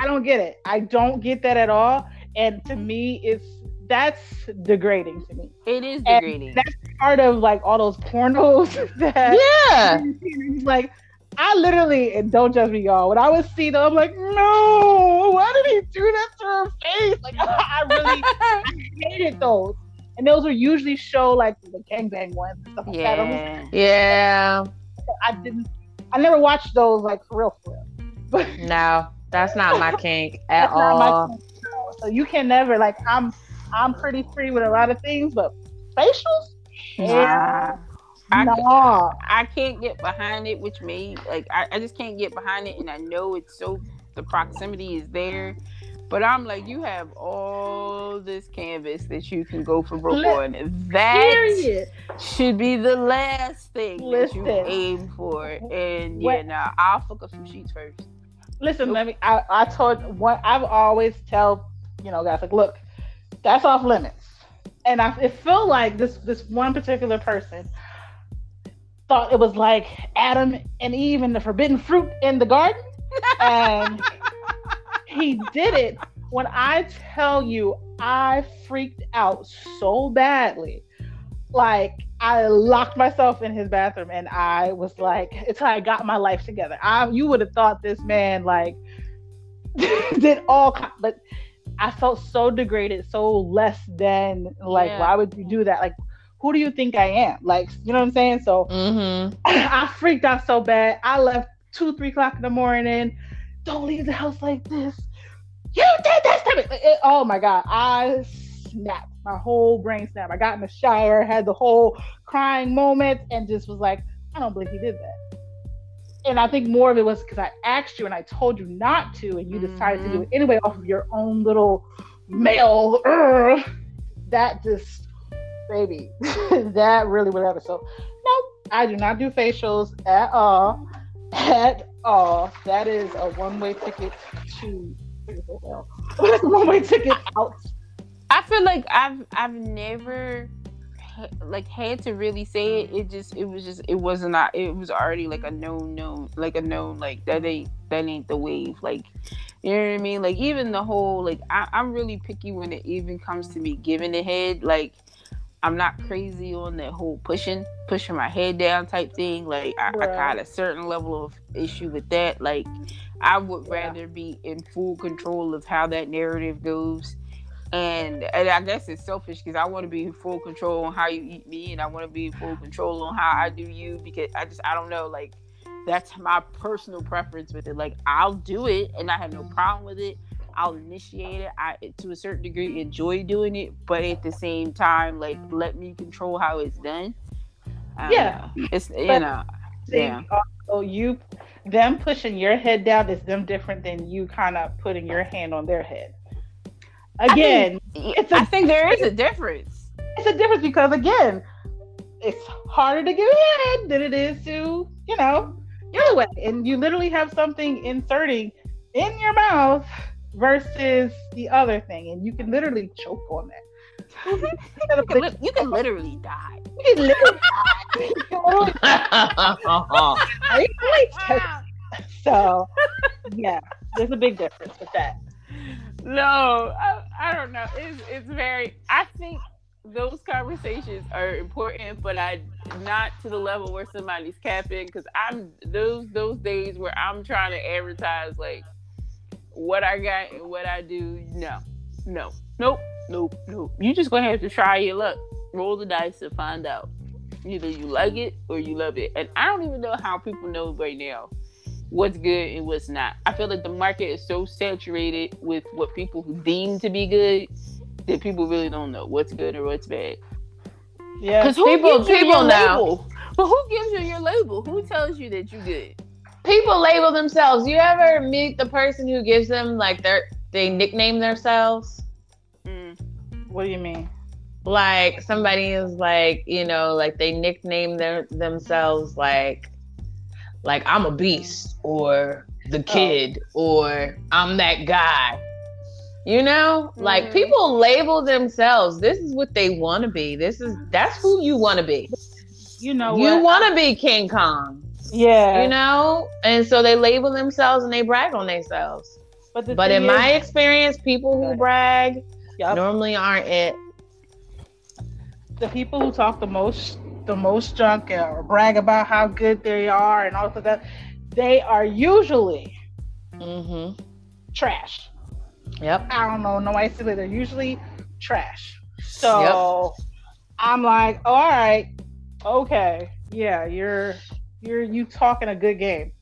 Speaker 2: I don't get it. I don't get that at all. And to me, it's that's degrading to me.
Speaker 1: It is
Speaker 2: And
Speaker 1: degrading.
Speaker 2: That's part of like all those pornos that
Speaker 3: Yeah.
Speaker 2: It's like I literally, and don't judge me, y'all. When I was seeing them, I'm like, no, why did he do that to her face? Like, I really I hated those. And those are usually show like the gangbang ones and stuff like that. I'm
Speaker 1: Yeah.
Speaker 3: Yeah.
Speaker 2: I didn't, I never watched those like for real, for real. But
Speaker 3: No, that's not my kink at
Speaker 2: that's not my
Speaker 3: all.
Speaker 2: thing. So you can never like, I'm, I'm pretty free with a lot of things, but facials,
Speaker 1: Nah. I-
Speaker 2: nah.
Speaker 1: I can't get behind it, which may like I, I just can't get behind it, and I know it's so the proximity is there, but I'm like you have all this canvas that you can go for broke on. That
Speaker 2: Period.
Speaker 1: should be the last thing that you aim for, and yeah,
Speaker 2: What-
Speaker 1: nah, I'll fuck up some sheets first.
Speaker 2: Listen, let me. I, I told what I've always tell you know guys like, look, that's off limits. And I it felt like this this one particular person thought it was like Adam and Eve and the forbidden fruit in the garden, and he did it. When I tell you, I freaked out so badly. Like I locked myself in his bathroom and I was like, it's how I got my life together. I you would have thought this man like did all but I felt so degraded, so less than like
Speaker 1: Yeah.
Speaker 2: why would you do that? Like who do you think I am? Like, you know what I'm saying? So
Speaker 3: Mm-hmm.
Speaker 2: I freaked out so bad. I left two, three o'clock in the morning. Don't leave the house like this. You did this to me. It- it- oh my god, I snapped. My whole brain snapped. I got in the shower, had the whole crying moment, and just was like, I don't believe he did that. And I think more of it was because I asked you and I told you not to, and you decided to do it mm-hmm. anyway off of your own little male. That just, baby, that really would whatever. So, no, I do not do facials at all. At all. That is a one way ticket to one way ticket out.
Speaker 1: I feel like I've I've never like had to really say it. It just it was just it wasn't not it was already like a known known like a known like that ain't that ain't the wave like you know what I mean like even the whole like I, I'm really picky when it even comes to me giving a head like I'm not crazy on that whole pushing pushing my head down type thing like I, I
Speaker 2: Right.
Speaker 1: got a certain level of issue with that like I would
Speaker 2: Yeah.
Speaker 1: rather be in full control of how that narrative goes and and I guess it's selfish because I want to be in full control on how you eat me, and I want to be in full control on how I do you because I just I don't know like that's my personal preference with it. Like I'll do it, and I have no problem with it. I'll initiate it. I to a certain degree enjoy doing it, but at the same time, like let me control how it's done. I don't
Speaker 2: Yeah.
Speaker 1: it's you
Speaker 2: But-
Speaker 1: know yeah
Speaker 2: Also, you, them pushing your head down is them different than you kind of putting your hand on their head. Again, it's a-
Speaker 1: I think there is a difference.
Speaker 2: it's a difference because again, it's harder to give head than it is to, you know, other way. And you literally have something inserting in your mouth versus the other thing, and you can literally choke on that.
Speaker 1: You can, li- you can literally die.
Speaker 2: You can literally- you can literally- so, yeah, there's a big difference with that.
Speaker 1: No, I, I don't know. It's it's very. I think those conversations are important, but I not to the level where somebody's capping because I'm those those days where I'm trying to advertise like what I got and what I do. No, no, nope, nope, nope. You just gonna have to try your luck, roll the dice and find out. Either you like it or you love it, and I don't even know how people know right now what's good and what's not. I feel like the market is so saturated with what people who deem to be good that people really don't know what's good or what's bad.
Speaker 2: Yeah,
Speaker 1: Because
Speaker 3: People- people know.
Speaker 1: label? But who gives you your label? Who tells you that you're good?
Speaker 3: People label themselves. You ever meet the person who gives them like their they nickname themselves?
Speaker 1: Mm.
Speaker 2: what do you mean?
Speaker 3: Like somebody is like, you know, like they nickname their themselves like like I'm a beast or the kid or I'm that guy. You know? Like
Speaker 1: Mhm.
Speaker 3: people label themselves. This is what they want to be. This is that's who you want to be.
Speaker 2: You know
Speaker 3: you want to be King Kong.
Speaker 2: Yeah,
Speaker 3: you know and so they label themselves and they brag on themselves
Speaker 2: but the
Speaker 3: but in my experience people who brag
Speaker 2: Yup.
Speaker 3: normally aren't it
Speaker 2: the people who talk the most the most junk or brag about how good they are and all of that they are usually
Speaker 3: Mm-hmm.
Speaker 2: trash.
Speaker 3: Yep.
Speaker 2: I don't know, no ice they're usually trash. So I'm like, all right, okay, yeah, you're you're you talking a good game,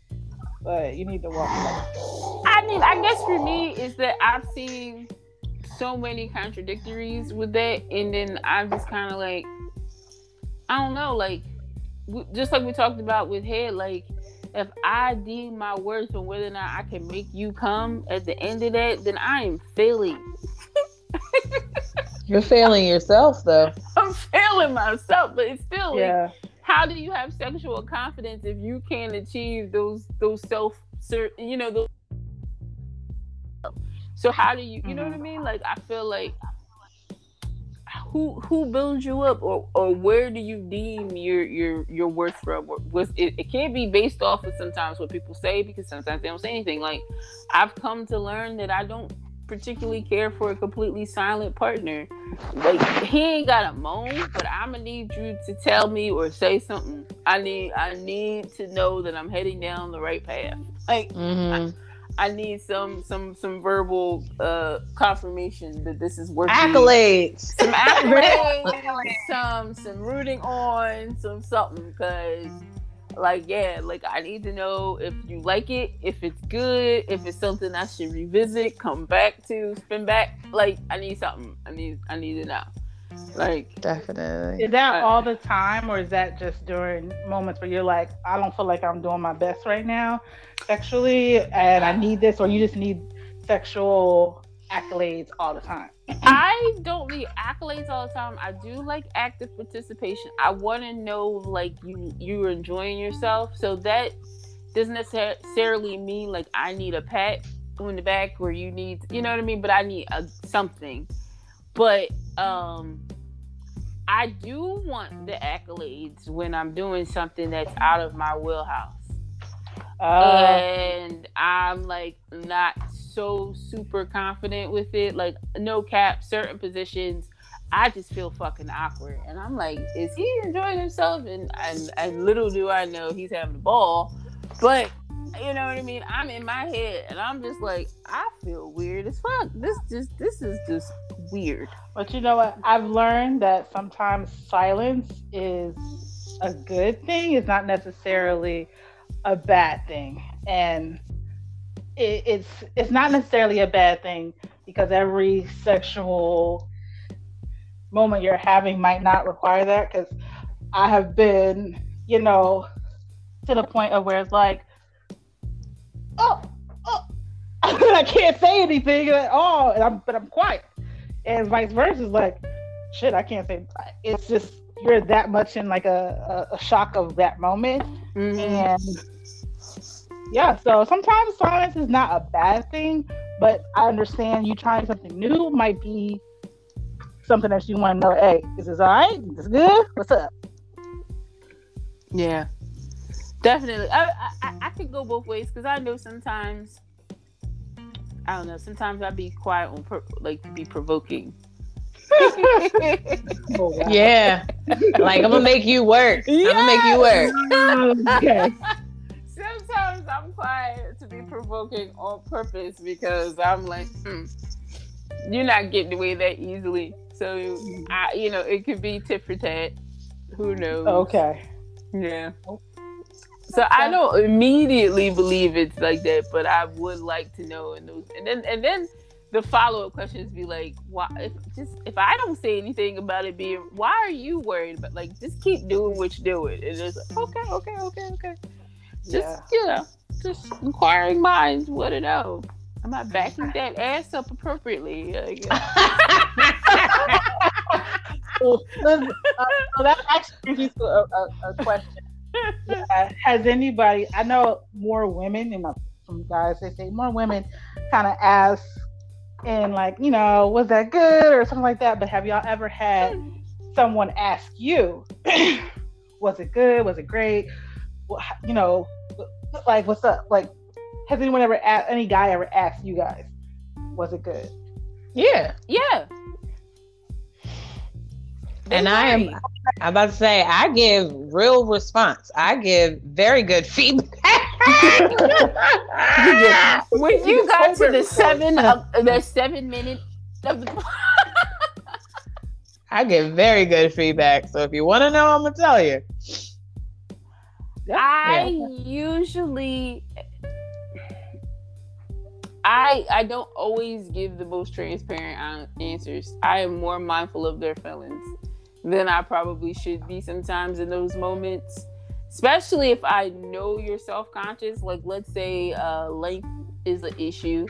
Speaker 2: but you need to walk.
Speaker 1: I mean, I guess for me is that I've seen so many contradictories with that, and then I'm just kind of like, I don't know, like just like we talked about with head, like if I deem my worth on whether or not I can make you come at the end of that, then I am failing.
Speaker 3: You're failing yourself though.
Speaker 1: I'm failing myself, but it's still like,
Speaker 2: Yeah,
Speaker 1: how do you have sexual confidence if you can't achieve those those self you know those so how do you you know what i mm-hmm. mean? Like i feel like who who builds you up or or where do you deem your your your worth from? Was it, it can't be based off of sometimes what people say because sometimes they don't say anything. Like i've come to learn that i don't particularly care for a completely silent partner like he ain't got a moan, but I'm gonna need you to tell me or say something. I need I need to know that I'm heading down the right path. Like
Speaker 3: Mm-hmm.
Speaker 1: I need some some some verbal uh confirmation that this is working.
Speaker 3: Accolades.
Speaker 1: Some accolades, some some rooting on, some something because like yeah, like I need to know if you like it, if it's good, if it's something I should revisit, come back to, spin back. Like I need something. I need I need to know. Like
Speaker 3: Definitely.
Speaker 2: is that all the time, or is that just during moments where you're like, I don't feel like I'm doing my best right now, sexually, and I need this, or you just need sexual accolades all the time?
Speaker 1: I don't need accolades all the time. I do like active participation. I want to know like you you're enjoying yourself. So that doesn't necessarily mean like I need a pat on the back or you need you know what I mean. But I need a, something. But um, I do want the accolades when I'm doing something that's out of my wheelhouse
Speaker 2: Uh,
Speaker 1: and I'm like not so super confident with it. Like no cap, certain positions, I just feel fucking awkward, and I'm like, is he enjoying himself? And and, and little do I know he's having a ball, but. You know what I mean? I'm in my head and I'm just like, I feel weird as fuck. This just this is just weird.
Speaker 2: But you know what? I've learned that sometimes silence is a good thing. It's not necessarily a bad thing, and it, it's it's not necessarily a bad thing because every sexual moment you're having might not require that. Because I have been, you know, to the point of where it's like, oh, oh, I can't say anything at all, and I'm but I'm quiet and vice versa is like shit i can't say it's just you're that much in like a, a, a shock of that moment
Speaker 1: Mm-hmm.
Speaker 2: and yeah so sometimes silence is not a bad thing but i understand you trying something new might be something that you want to know hey is this all right is this good what's up
Speaker 1: Yeah, definitely. I I, I could go both ways because I know sometimes. I don't know. Sometimes I be quiet on pur- like to be provoking.
Speaker 2: Oh, wow.
Speaker 3: Yeah. like I'm gonna make you work. I'm gonna make you work.
Speaker 2: okay
Speaker 1: Sometimes I'm quiet to be provoking on purpose because I'm like, hmm, you're not getting away that easily. So I, you know, it could be tit for tat. Who knows?
Speaker 2: okay
Speaker 1: Yeah. So I don't immediately believe it's like that, but I would like to know and those and then and then the follow up questions be like, why if just if I don't say anything about it being why are you worried about like just keep doing what you're doing. And it's like, okay, okay, okay, okay. Just
Speaker 2: Yeah.
Speaker 1: you know, just inquiring minds want to know. Am I backing that ass up appropriately? I guess.
Speaker 2: so, uh, so that actually brings me to a, a, a question. Uh, has anybody? I know more women, you know, from guys they say more women kind of ask, and like, you know, was that good or something like that. But have y'all ever had someone ask you, was it good? Was it great? Well, You know, like what's up? Like, has anyone ever asked? Any guy ever asked you guys, was it good?
Speaker 3: Yeah.
Speaker 1: yeah.
Speaker 3: And I am I'm about to say I give real response. I give very good feedback.
Speaker 1: when you got to the seven of the seven minute of the
Speaker 3: I get very good feedback. So if you want to know, I'm gonna tell you.
Speaker 1: I usually I I don't always give the most transparent answers. I am more mindful of their feelings than I probably should be sometimes in those moments. Especially if I know you're self conscious. Like let's say uh length is an issue.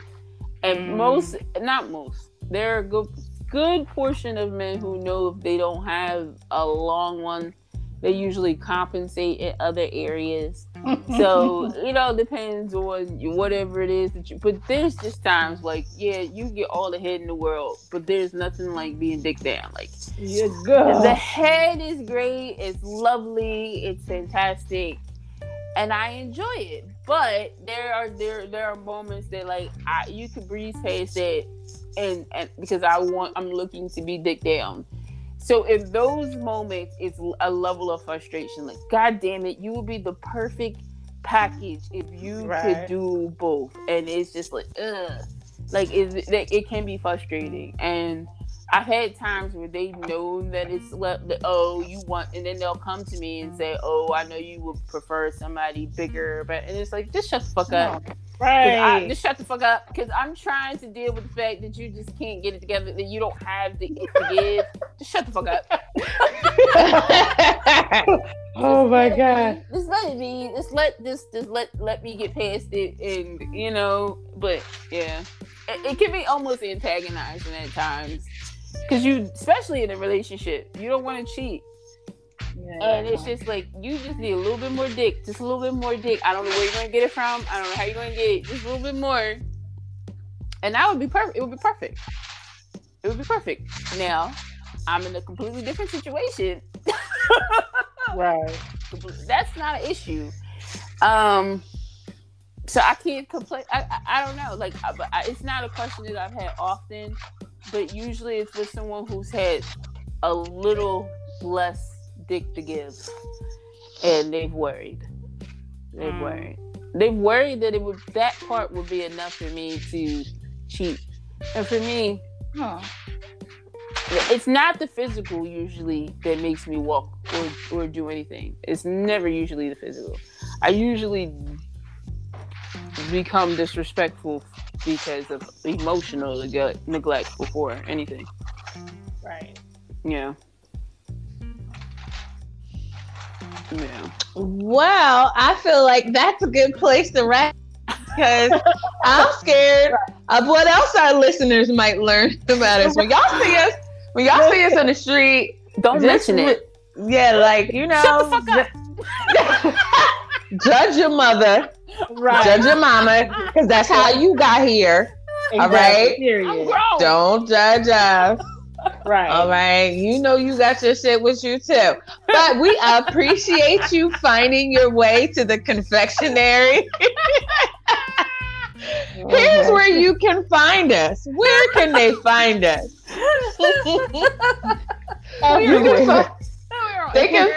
Speaker 1: And mm. most not most, there are good good portion of men who know if they don't have a long one they usually compensate in other areas. so, you know, depends on whatever it is that you but there's just times like, yeah, you get all the head in the world, but there's nothing like being dick down. Like
Speaker 2: you go.
Speaker 1: The head is great, it's lovely, it's fantastic, and I enjoy it. But there are there there are moments that like I you can breeze past that and, and because I want I'm looking to be dick down so in those moments, it's a level of frustration. Like, God damn it, you would be the perfect package if you right. could do both. And it's just like, ugh. Like it, it can be frustrating. And I've had times where they know that it's that, oh you want and then they'll come to me and say oh I know you would prefer somebody bigger but and it's like just shut the fuck up
Speaker 2: right
Speaker 1: I, just shut the fuck up because I'm trying to deal with the fact that you just can't get it together that you don't have the it to give. Just shut the fuck up.
Speaker 2: Oh my god.
Speaker 1: Just let it be. Just let this just let let me get past it and you know but yeah. It, it can be almost antagonizing at times because you, especially in a relationship, you don't want to cheat. Yeah, and it's just like you just need a little bit more dick, just a little bit more dick. I don't know where you're gonna get it from. I don't know how you're gonna get it. Just a little bit more, and that would be perfect. It would be perfect. It would be perfect. Now, I'm in a completely different situation.
Speaker 2: right.
Speaker 1: That's not an issue. Um. So I can't complain. I, I, I don't know. Like, I, it's not a question that I've had often but usually it's with someone who's had a little less dick to give and they've worried they've mm. worried they've worried that it would that part would be enough for me to cheat and for me huh. it's not the physical usually that makes me walk or, or do anything it's never usually the physical i usually become disrespectful because of emotional neglect before anything.
Speaker 2: Right.
Speaker 1: Yeah. Yeah.
Speaker 3: Well, I feel like that's a good place to wrap because I'm scared of what else our listeners might learn about us. When y'all see us, when y'all see us on the street,
Speaker 1: don't mention it.
Speaker 3: Yeah, like you know,
Speaker 1: shut the fuck up.
Speaker 3: judge your mother, right. judge your mama, because that's how you got here. Exactly. All right. Don't judge us.
Speaker 2: Right.
Speaker 3: All right. You know you got your shit with you too. But we appreciate you finding your way to the confectionery. Here's where you can find us. Where can they find us? Oh, you can find, they can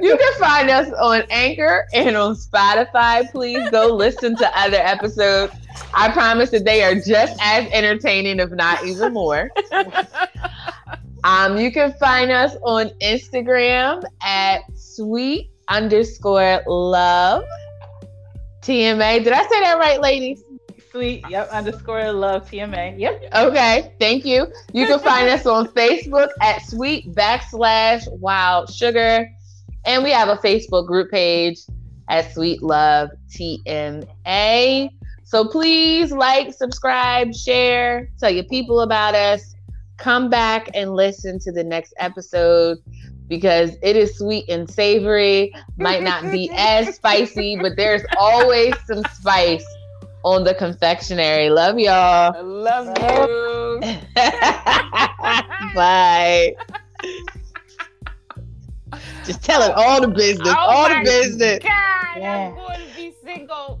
Speaker 3: you can find us on Anchor and on Spotify. Please go listen to other episodes. I promise that they are just as entertaining, if not even more. Um, you can find us on Instagram at sweet underscore love TMA. Did I say that right, ladies?
Speaker 2: Sweet, yep, underscore love TMA. Yep.
Speaker 3: Okay, thank you. You can find us on Facebook at sweet backslash wild sugar. And we have a Facebook group page at Sweet Love TMA. So please like, subscribe, share, tell your people about us. Come back and listen to the next episode because it is sweet and savory. Might not be as spicy, but there's always some spice on the confectionery. Love y'all.
Speaker 1: I love you.
Speaker 3: Bye. Just tell it all the business. Oh all the business.
Speaker 1: God, yeah. I'm going to be single